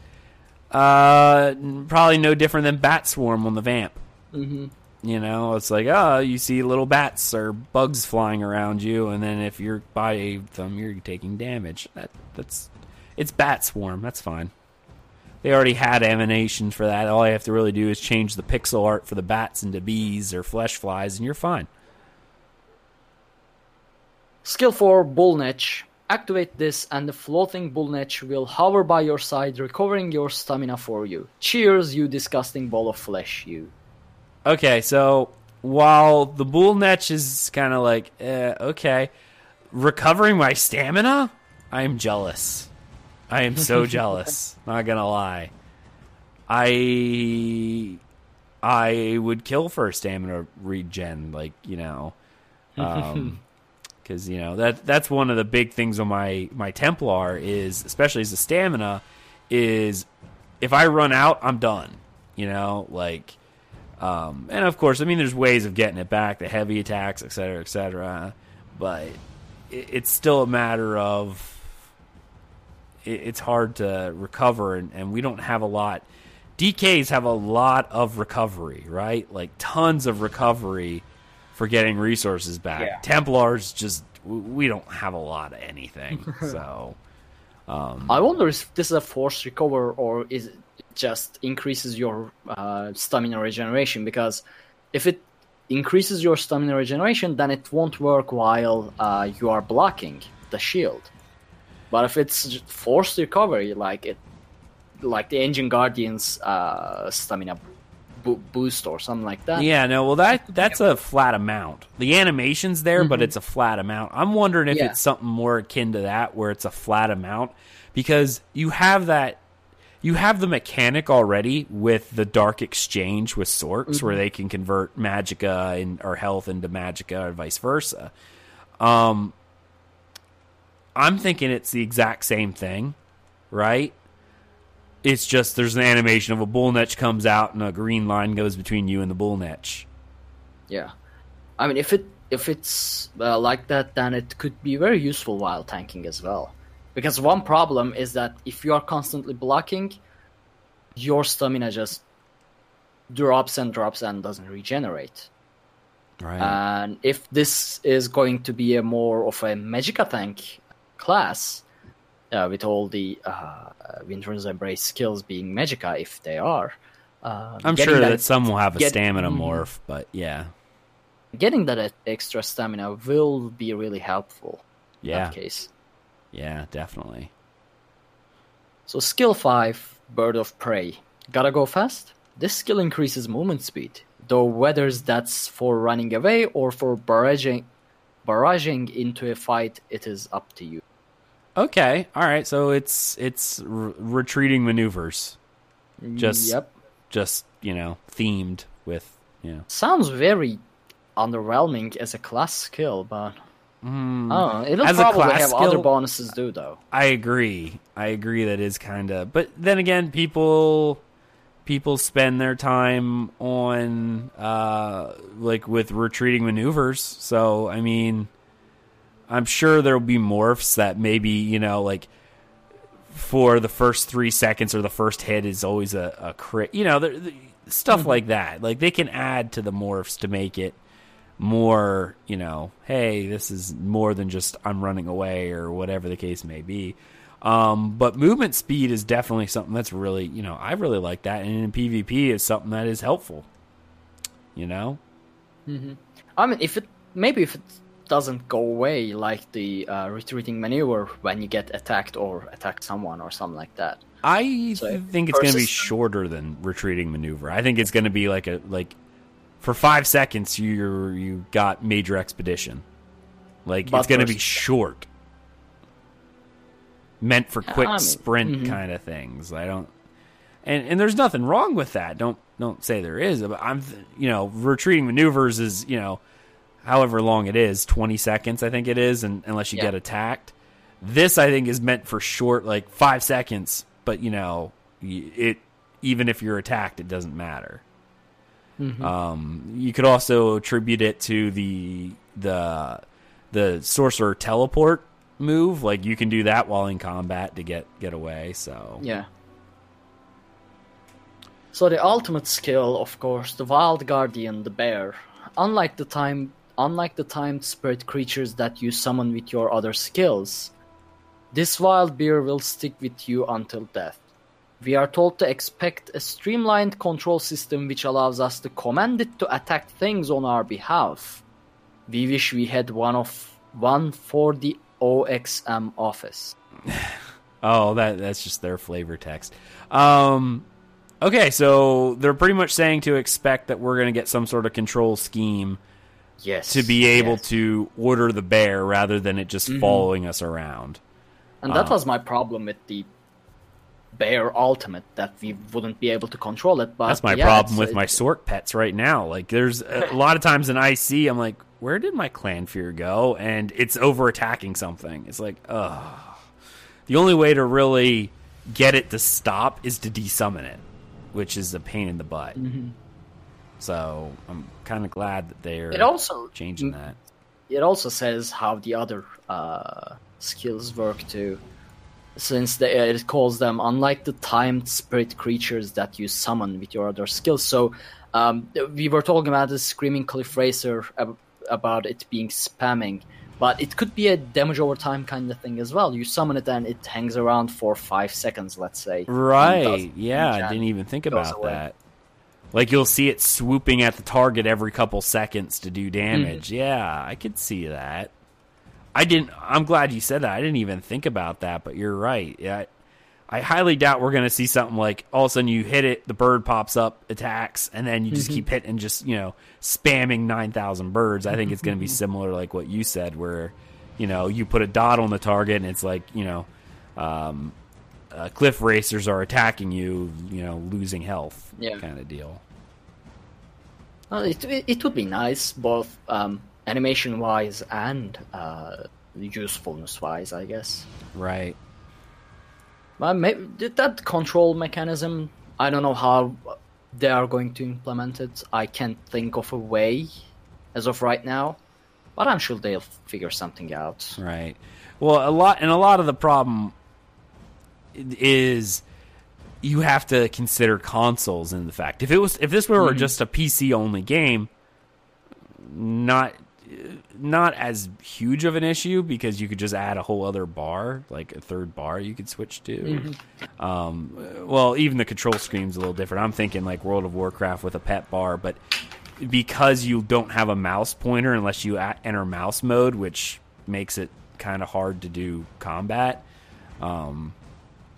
uh, probably no different than Bat Swarm on the Vamp. Mm-hmm. You know, it's like, oh, you see little bats or bugs flying around you, and then if you're by them, you're taking damage. That that's it's Bat Swarm. That's fine. they already had animations for that. All I have to really do is change the pixel art for the bats into bees or flesh flies, and you're fine. Skill 4 Bullnetch. Activate this, and the floating Bullnetch will hover by your side, recovering your stamina for you. Cheers, you disgusting ball of flesh, you. Okay, so while the bullnetch is kind of like, eh, okay, recovering my stamina, I am jealous. I am so jealous. Not gonna lie. I I would kill for a stamina regen, like you know, because you know that that's one of the big things on my my Templar is, especially as a stamina, is if I run out, I'm done. You know, like um, and of course, I mean, there's ways of getting it back, the heavy attacks, et cetera, et cetera. But it, it's still a matter of it, it's hard to recover, and, and we don't have a lot. DKs have a lot of recovery, right? Like tons of recovery for getting resources back. Yeah. Templars just we don't have a lot of anything, so. I wonder if this is a forced recover or is it just increases your uh, stamina regeneration because if it increases your stamina regeneration then it won't work while uh, you are blocking the shield but if it's j- forced recovery like it like the engine guardian's uh, stamina bo- boost or something like that Yeah, no, well that that's a flat amount. The animation's there, but it's a flat amount. I'm wondering if Mm-hmm. Yeah. it's something more akin to that where it's a flat amount because you have that you have the mechanic already with the dark exchange with Sorcs Mm-hmm. where they can convert Magicka and or health into Magicka or vice versa. Um I'm thinking it's the exact same thing, right? It's just there's an animation of a bull netch comes out and a green line goes between you and the bull netch. Yeah, I mean, if it if it's uh, like that, then it could be very useful while tanking as well. Because one problem is that if you are constantly blocking, your stamina just drops and drops and doesn't regenerate. Right. And if this is going to be a more of a Magicka tank class, uh, with all the uh, Winter's Embrace skills being Magicka, if they are, uh, I'm sure that, some will have a get- stamina Mhm. morph, but yeah. getting that extra stamina will be really helpful. in Yeah. that case. Yeah, definitely. So skill five, Bird of Prey. Gotta go fast. This skill increases movement speed, though whether that's for running away or for barraging, barraging into a fight, it is up to you. Okay. All right. So it's it's r- retreating maneuvers, Just- yep. just you know, themed with you know. Sounds very underwhelming as a class skill, but oh, it'll. As probably have other bonuses too, though. I agree. I agree. That is kind of. But then again, people people spend their time on uh like with retreating maneuvers. So I mean, I'm sure there'll be morphs that maybe you know like for the first three seconds or the first hit is always a, a crit. You know, stuff like that. Like they can add to the morphs to make it more, you know, hey, this is more than just I'm running away or whatever the case may be. Um, but movement speed is definitely something that's really, you know, I really like that, and in PvP is something that is helpful. You know, Hmm. I mean, if it maybe if it doesn't go away like the uh, retreating maneuver when you get attacked or attack someone or something like that. I So, think it's going to be shorter than retreating maneuver. I think it's going to be like a like for five seconds you you got major expedition. Like But it's going to be short, meant for quick I mean, sprint mhm. kind of things. I don't, and and there's nothing wrong with that. Don't don't say there is. But I'm you know retreating maneuvers is you know however long it is, twenty seconds I think it is, and unless you Yeah. get attacked. This I think is meant for short, like five seconds. But you know, it even if you're attacked, it doesn't matter. Um, you could also attribute it to the the the sorcerer teleport move. Like you can do that while in combat to get get away. So Yeah. So the ultimate skill, of course, the Wild Guardian, the bear. Unlike the time, unlike the timed spirit creatures that you summon with your other skills, this wild bear will stick with you until death. We are told to expect a streamlined control system which allows us to command it to attack things on our behalf. We wish we had one of one for the OXM office. Oh, that that's just their flavor text. Um, okay, so they're pretty much saying to expect that we're going to get some sort of control scheme Yes. to be able yes. to order the bear rather than it just following us around. And that was my problem with the Bear Ultimate that we wouldn't be able to control it. But That's my yeah, problem it's- with my it's- sorc pets right now. Like, there's a lot of times in IC, I'm like, where did my clannfear go? And it's over attacking something. It's like, ugh. The only way to really get it to stop is to desummon it, which is a pain in the butt. Mm-hmm. So I'm kind of glad that they're It also changing that. it also says how the other uh, skills work too. Since the, it calls them unlike the timed spirit creatures that you summon with your other skills. So um, we were talking about the screaming cliff racer ab- about it being spamming, but it could be a damage over time kind of thing as well. You summon it and it hangs around for five seconds, let's say. Right. Yeah, I didn't even think about away. that. Like you'll see it swooping at the target every couple seconds to do damage. Mm-hmm. Yeah, I could see that. I didn't I'm glad you said that. I didn't even think about that, but you're right. Yeah. I highly doubt we're going to see something like all of a sudden you hit it, the bird pops up, attacks, and then you just Mm-hmm. keep hitting, just you know, spamming nine thousand birds. I think it's going to be Mm-hmm. similar, like what you said, where you know you put a dot on the target, and it's like you know, um, uh, cliff racers are attacking you, you know, losing health, Yeah. kind of deal. Well, it, it it would be nice, both um, animation wise and uh, usefulness wise, I guess. Right. But maybe that control mechanism, I don't know how they are going to implement it. I can't think of a way as of right now, but I'm sure they'll figure something out. Right. Well, a lot and a lot of the problem is you have to consider consoles in the fact. If it was if this were just a PC only game, not not as huge of an issue because you could just add a whole other bar, like a third bar you could switch to. Um, well, even the control screen's a little different. I'm thinking like World of Warcraft with a pet bar, but because you don't have a mouse pointer unless you enter mouse mode, which makes it kind of hard to do combat. Um,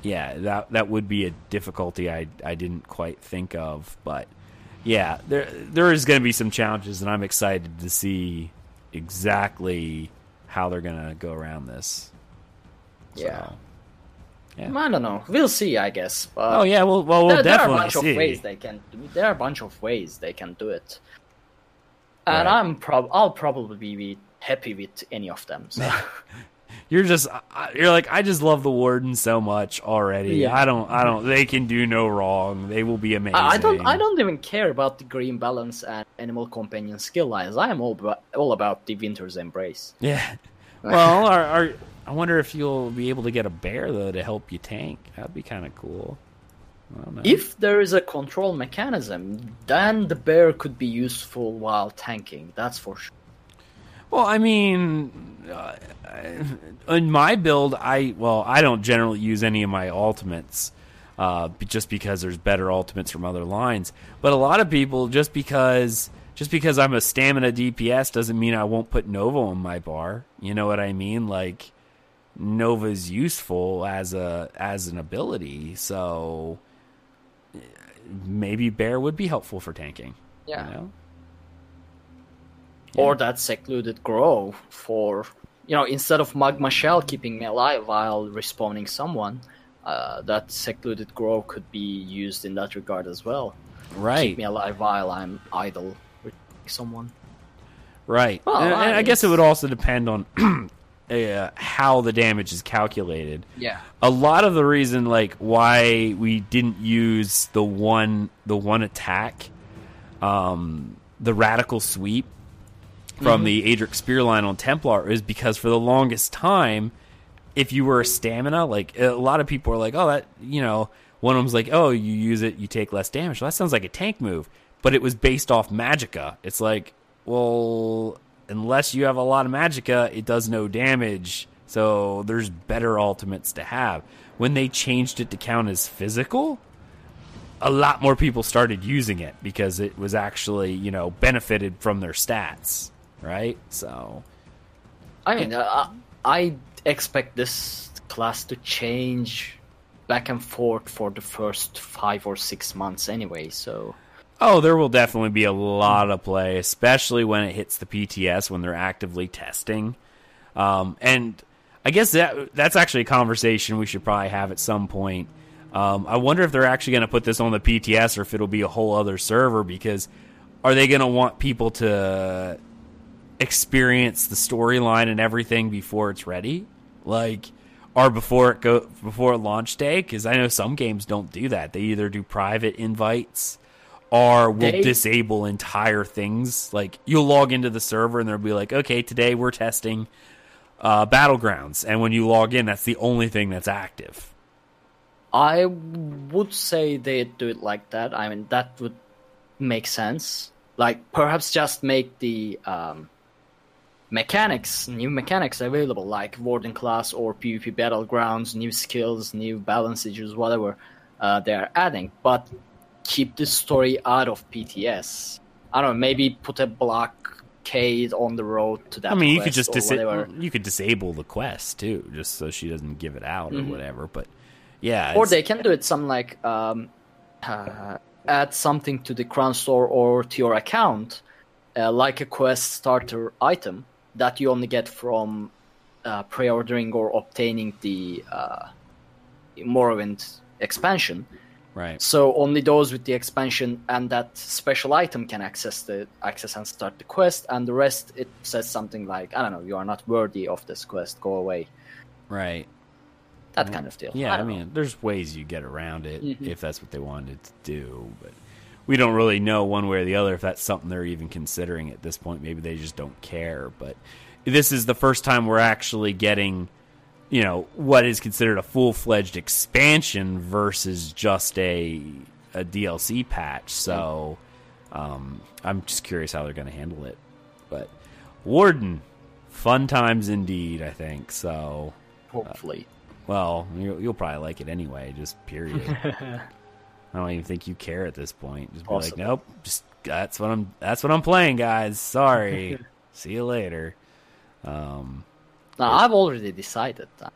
yeah, that that would be a difficulty I I didn't quite think of, but yeah, there there is going to be some challenges, and I'm excited to see exactly how they're going to go around this. Yeah. So, yeah. I don't know. We'll see, I guess. But Oh yeah, well, well, we'll there, there are a bunch see. of ways they can. Do, there are a bunch of ways they can do it, and Right. I'm prob. I'll probably be happy with any of them. So. You're just you're like I just love the warden so much already. Yeah. I don't I don't they can do no wrong. They will be amazing. I I don't. I don't even care about the green balance and animal companion skill lines. I am all about, all about the winter's embrace. Yeah. Well, are, are I wonder if you'll be able to get a bear though to help you tank. That'd be kind of cool. I don't know. If there is a control mechanism, then the bear could be useful while tanking. That's for sure. Well, I mean, uh, in my build, I well, I don't generally use any of my ultimates, uh, just because there's better ultimates from other lines. But a lot of people, just because just because I'm a stamina DPS, doesn't mean I won't put Nova on my bar. You know what I mean? Like Nova's useful as a as an ability, so maybe Bear would be helpful for tanking. Yeah. You know? Or that secluded grove for you know instead of magma shell keeping me alive while respawning someone. Uh, that secluded grove could be used in that regard as well. Right. Keep me alive while I'm idle with someone. Right. Well, and, and I I- guess it would also depend on uh, how the damage is calculated. Yeah. A lot of the reason, like, why we didn't use the one the one attack, um, the radial sweep from mm-hmm. the Aedric Spear line on Templar is because for the longest time, if you were a stamina, like a lot of people are like, oh, that you know, one of them's like, oh, you use it, you take less damage. Well, that sounds like a tank move, but it was based off Magicka. It's like, well, unless you have a lot of Magicka, it does no damage So there's better ultimates to have. When they changed it to count as physical, a lot more people started using it because it was actually, you know, benefited from their stats, right? So I mean, uh, I expect this class to change back and forth for the first five or six months anyway. So, oh, there will definitely be a lot of play, especially when it hits the PTS when they're actively testing. Um, and I guess that that's actually a conversation we should probably have at some point. Um, I wonder if they're actually going to put this on the PTS or if it'll be a whole other server because are they going to want people to experience the storyline and everything before it's ready? Like, or before it go before launch day? Because I know some games don't do that. They either do private invites or will They- disable entire things. Like you'll log into the server and they'll be like, okay, today we're testing uh, battlegrounds, and when you log in, that's the only thing that's active. I would say they'd do it like that. I mean, that would make sense. Like, perhaps just make the um, mechanics, new mechanics available, like Warden class or PvP battlegrounds, new skills, new balances, whatever uh, they're adding, but keep the story out of PTS. I don't know, maybe put a blockade on the road to that. I mean, you could just dis- you could disable the quest too, just so she doesn't give it out or whatever. But yeah, or they can do it some like um, uh, add something to the crown store or to your account uh, like a quest starter item that you only get from uh, pre-ordering or obtaining the uh, Morrowind expansion right. so only those with the expansion and that special item can access the access and start the quest and the rest it says something like i don't know you are not worthy of this quest go away Right. that kind of deal Yeah, I, don't know. mean, there's ways you get around it Mhm. if that's what they wanted to do, but we don't really know one way or the other if that's something they're even considering at this point. Maybe they just don't care. But this is the first time we're actually getting, you know, what is considered a full fledged expansion versus just a a DLC patch. So um, I'm just curious how they're going to handle it. But Warden, fun times indeed. I think so. hopefully Well, you'll, you'll probably like it anyway. Just period. I don't even think you care at this point. Just be like, nope. Just that's what I'm. That's what I'm playing, guys. Sorry. See you later. Um, now i've already decided that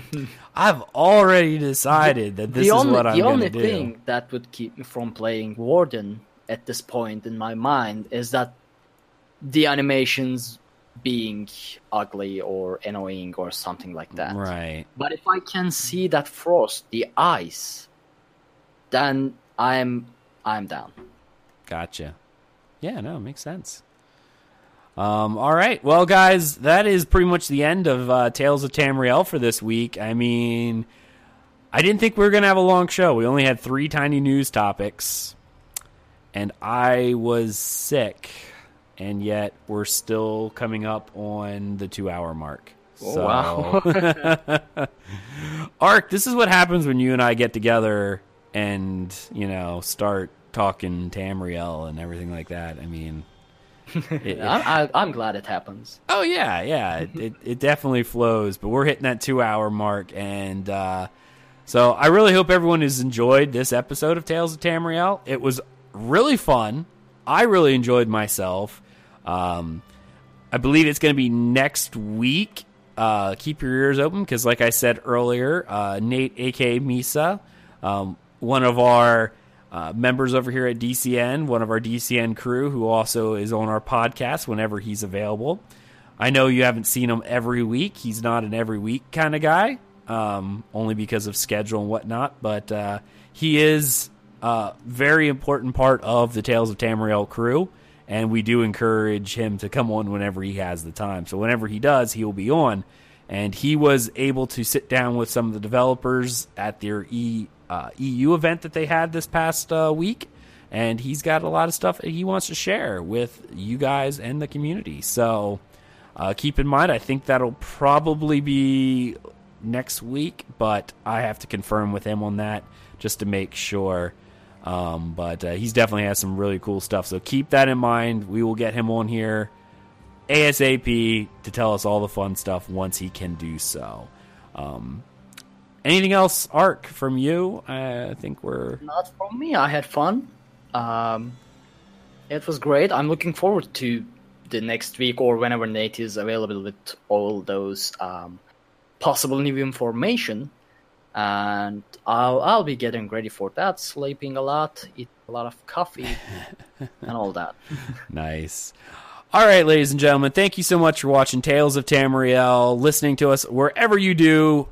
I've already decided that this the is what I'm the going only to do. The only thing that would keep me from playing Warden at this point in my mind is that the animations being ugly or annoying or something like that. Right. But if I can see that frost, the ice, then I'm I'm down. Gotcha. Yeah, no, it makes sense. Um, all right. Well, guys, that is pretty much the end of uh, Tales of Tamriel for this week. I mean, I didn't think we were going to have a long show. We only had three tiny news topics, and I was sick, and yet we're still coming up on the two hour mark. So, wow. Ark, this is what happens when you and I get together and, you know, start talking Tamriel and everything like that. I mean, it- I, I, I'm glad it happens. Oh yeah, yeah. It, it it definitely flows, but we're hitting that two hour mark, and uh, so I really hope everyone has enjoyed this episode of Tales of Tamriel. It was really fun. I really enjoyed myself. Um, I believe it's going to be next week. Uh, keep your ears open because, like I said earlier, uh, Nate, aka Misa, um, one of our uh, members over here at DCN, one of our DCN crew, who also is on our podcast whenever he's available. I know you haven't seen him every week. He's not an every week kind of guy, um, only because of schedule and whatnot. But uh, he is a very important part of the Tales of Tamriel crew, and we do encourage him to come on whenever he has the time. So whenever he does, he will be on. And he was able to sit down with some of the developers at their e, uh, EU event that they had this past uh, week, and he's got a lot of stuff he wants to share with you guys and the community. So uh, keep in mind, I think that'll probably be next week, but I have to confirm with him on that just to make sure. Um, but uh, he's definitely has some really cool stuff. So keep that in mind. We will get him on here ASAP to tell us all the fun stuff once he can do so. Um, anything else, Ark, from you? I think we're. Not from me. I had fun. Um, it was great. I'm looking forward to the next week or whenever Nate is available with all those um, possible new information. And I'll I'll be getting ready for that, sleeping a lot, eat a lot of coffee, and all that. Nice. All right, ladies and gentlemen, thank you so much for watching Tales of Tamriel, listening to us wherever you do,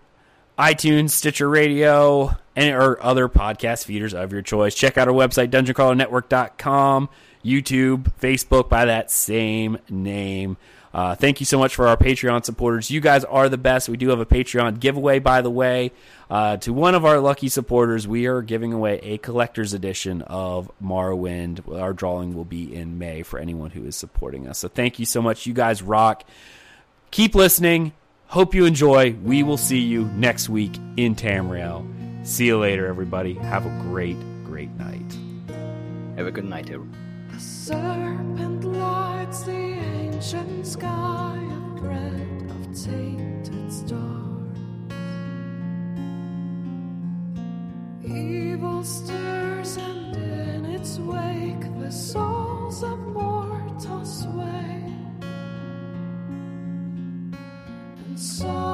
iTunes, Stitcher Radio, and or other podcast feeders of your choice. Check out our website, dungeoncrawlernetwork.com, YouTube, Facebook by that same name. Uh, thank you so much for our Patreon supporters. You guys are the best. We do have a Patreon giveaway, by the way. Uh, to one of our lucky supporters, we are giving away a collector's edition of Morrowind. Our drawing will be in May for anyone who is supporting us. So thank you so much. You guys rock. Keep listening. Hope you enjoy. We will see you next week in Tamriel. See you later, everybody. Have a great, great night. Have a good night, everyone. The serpent lights the ancient sky, a thread of tainted stars. Evil stirs, and in its wake, the souls of mortals sway. And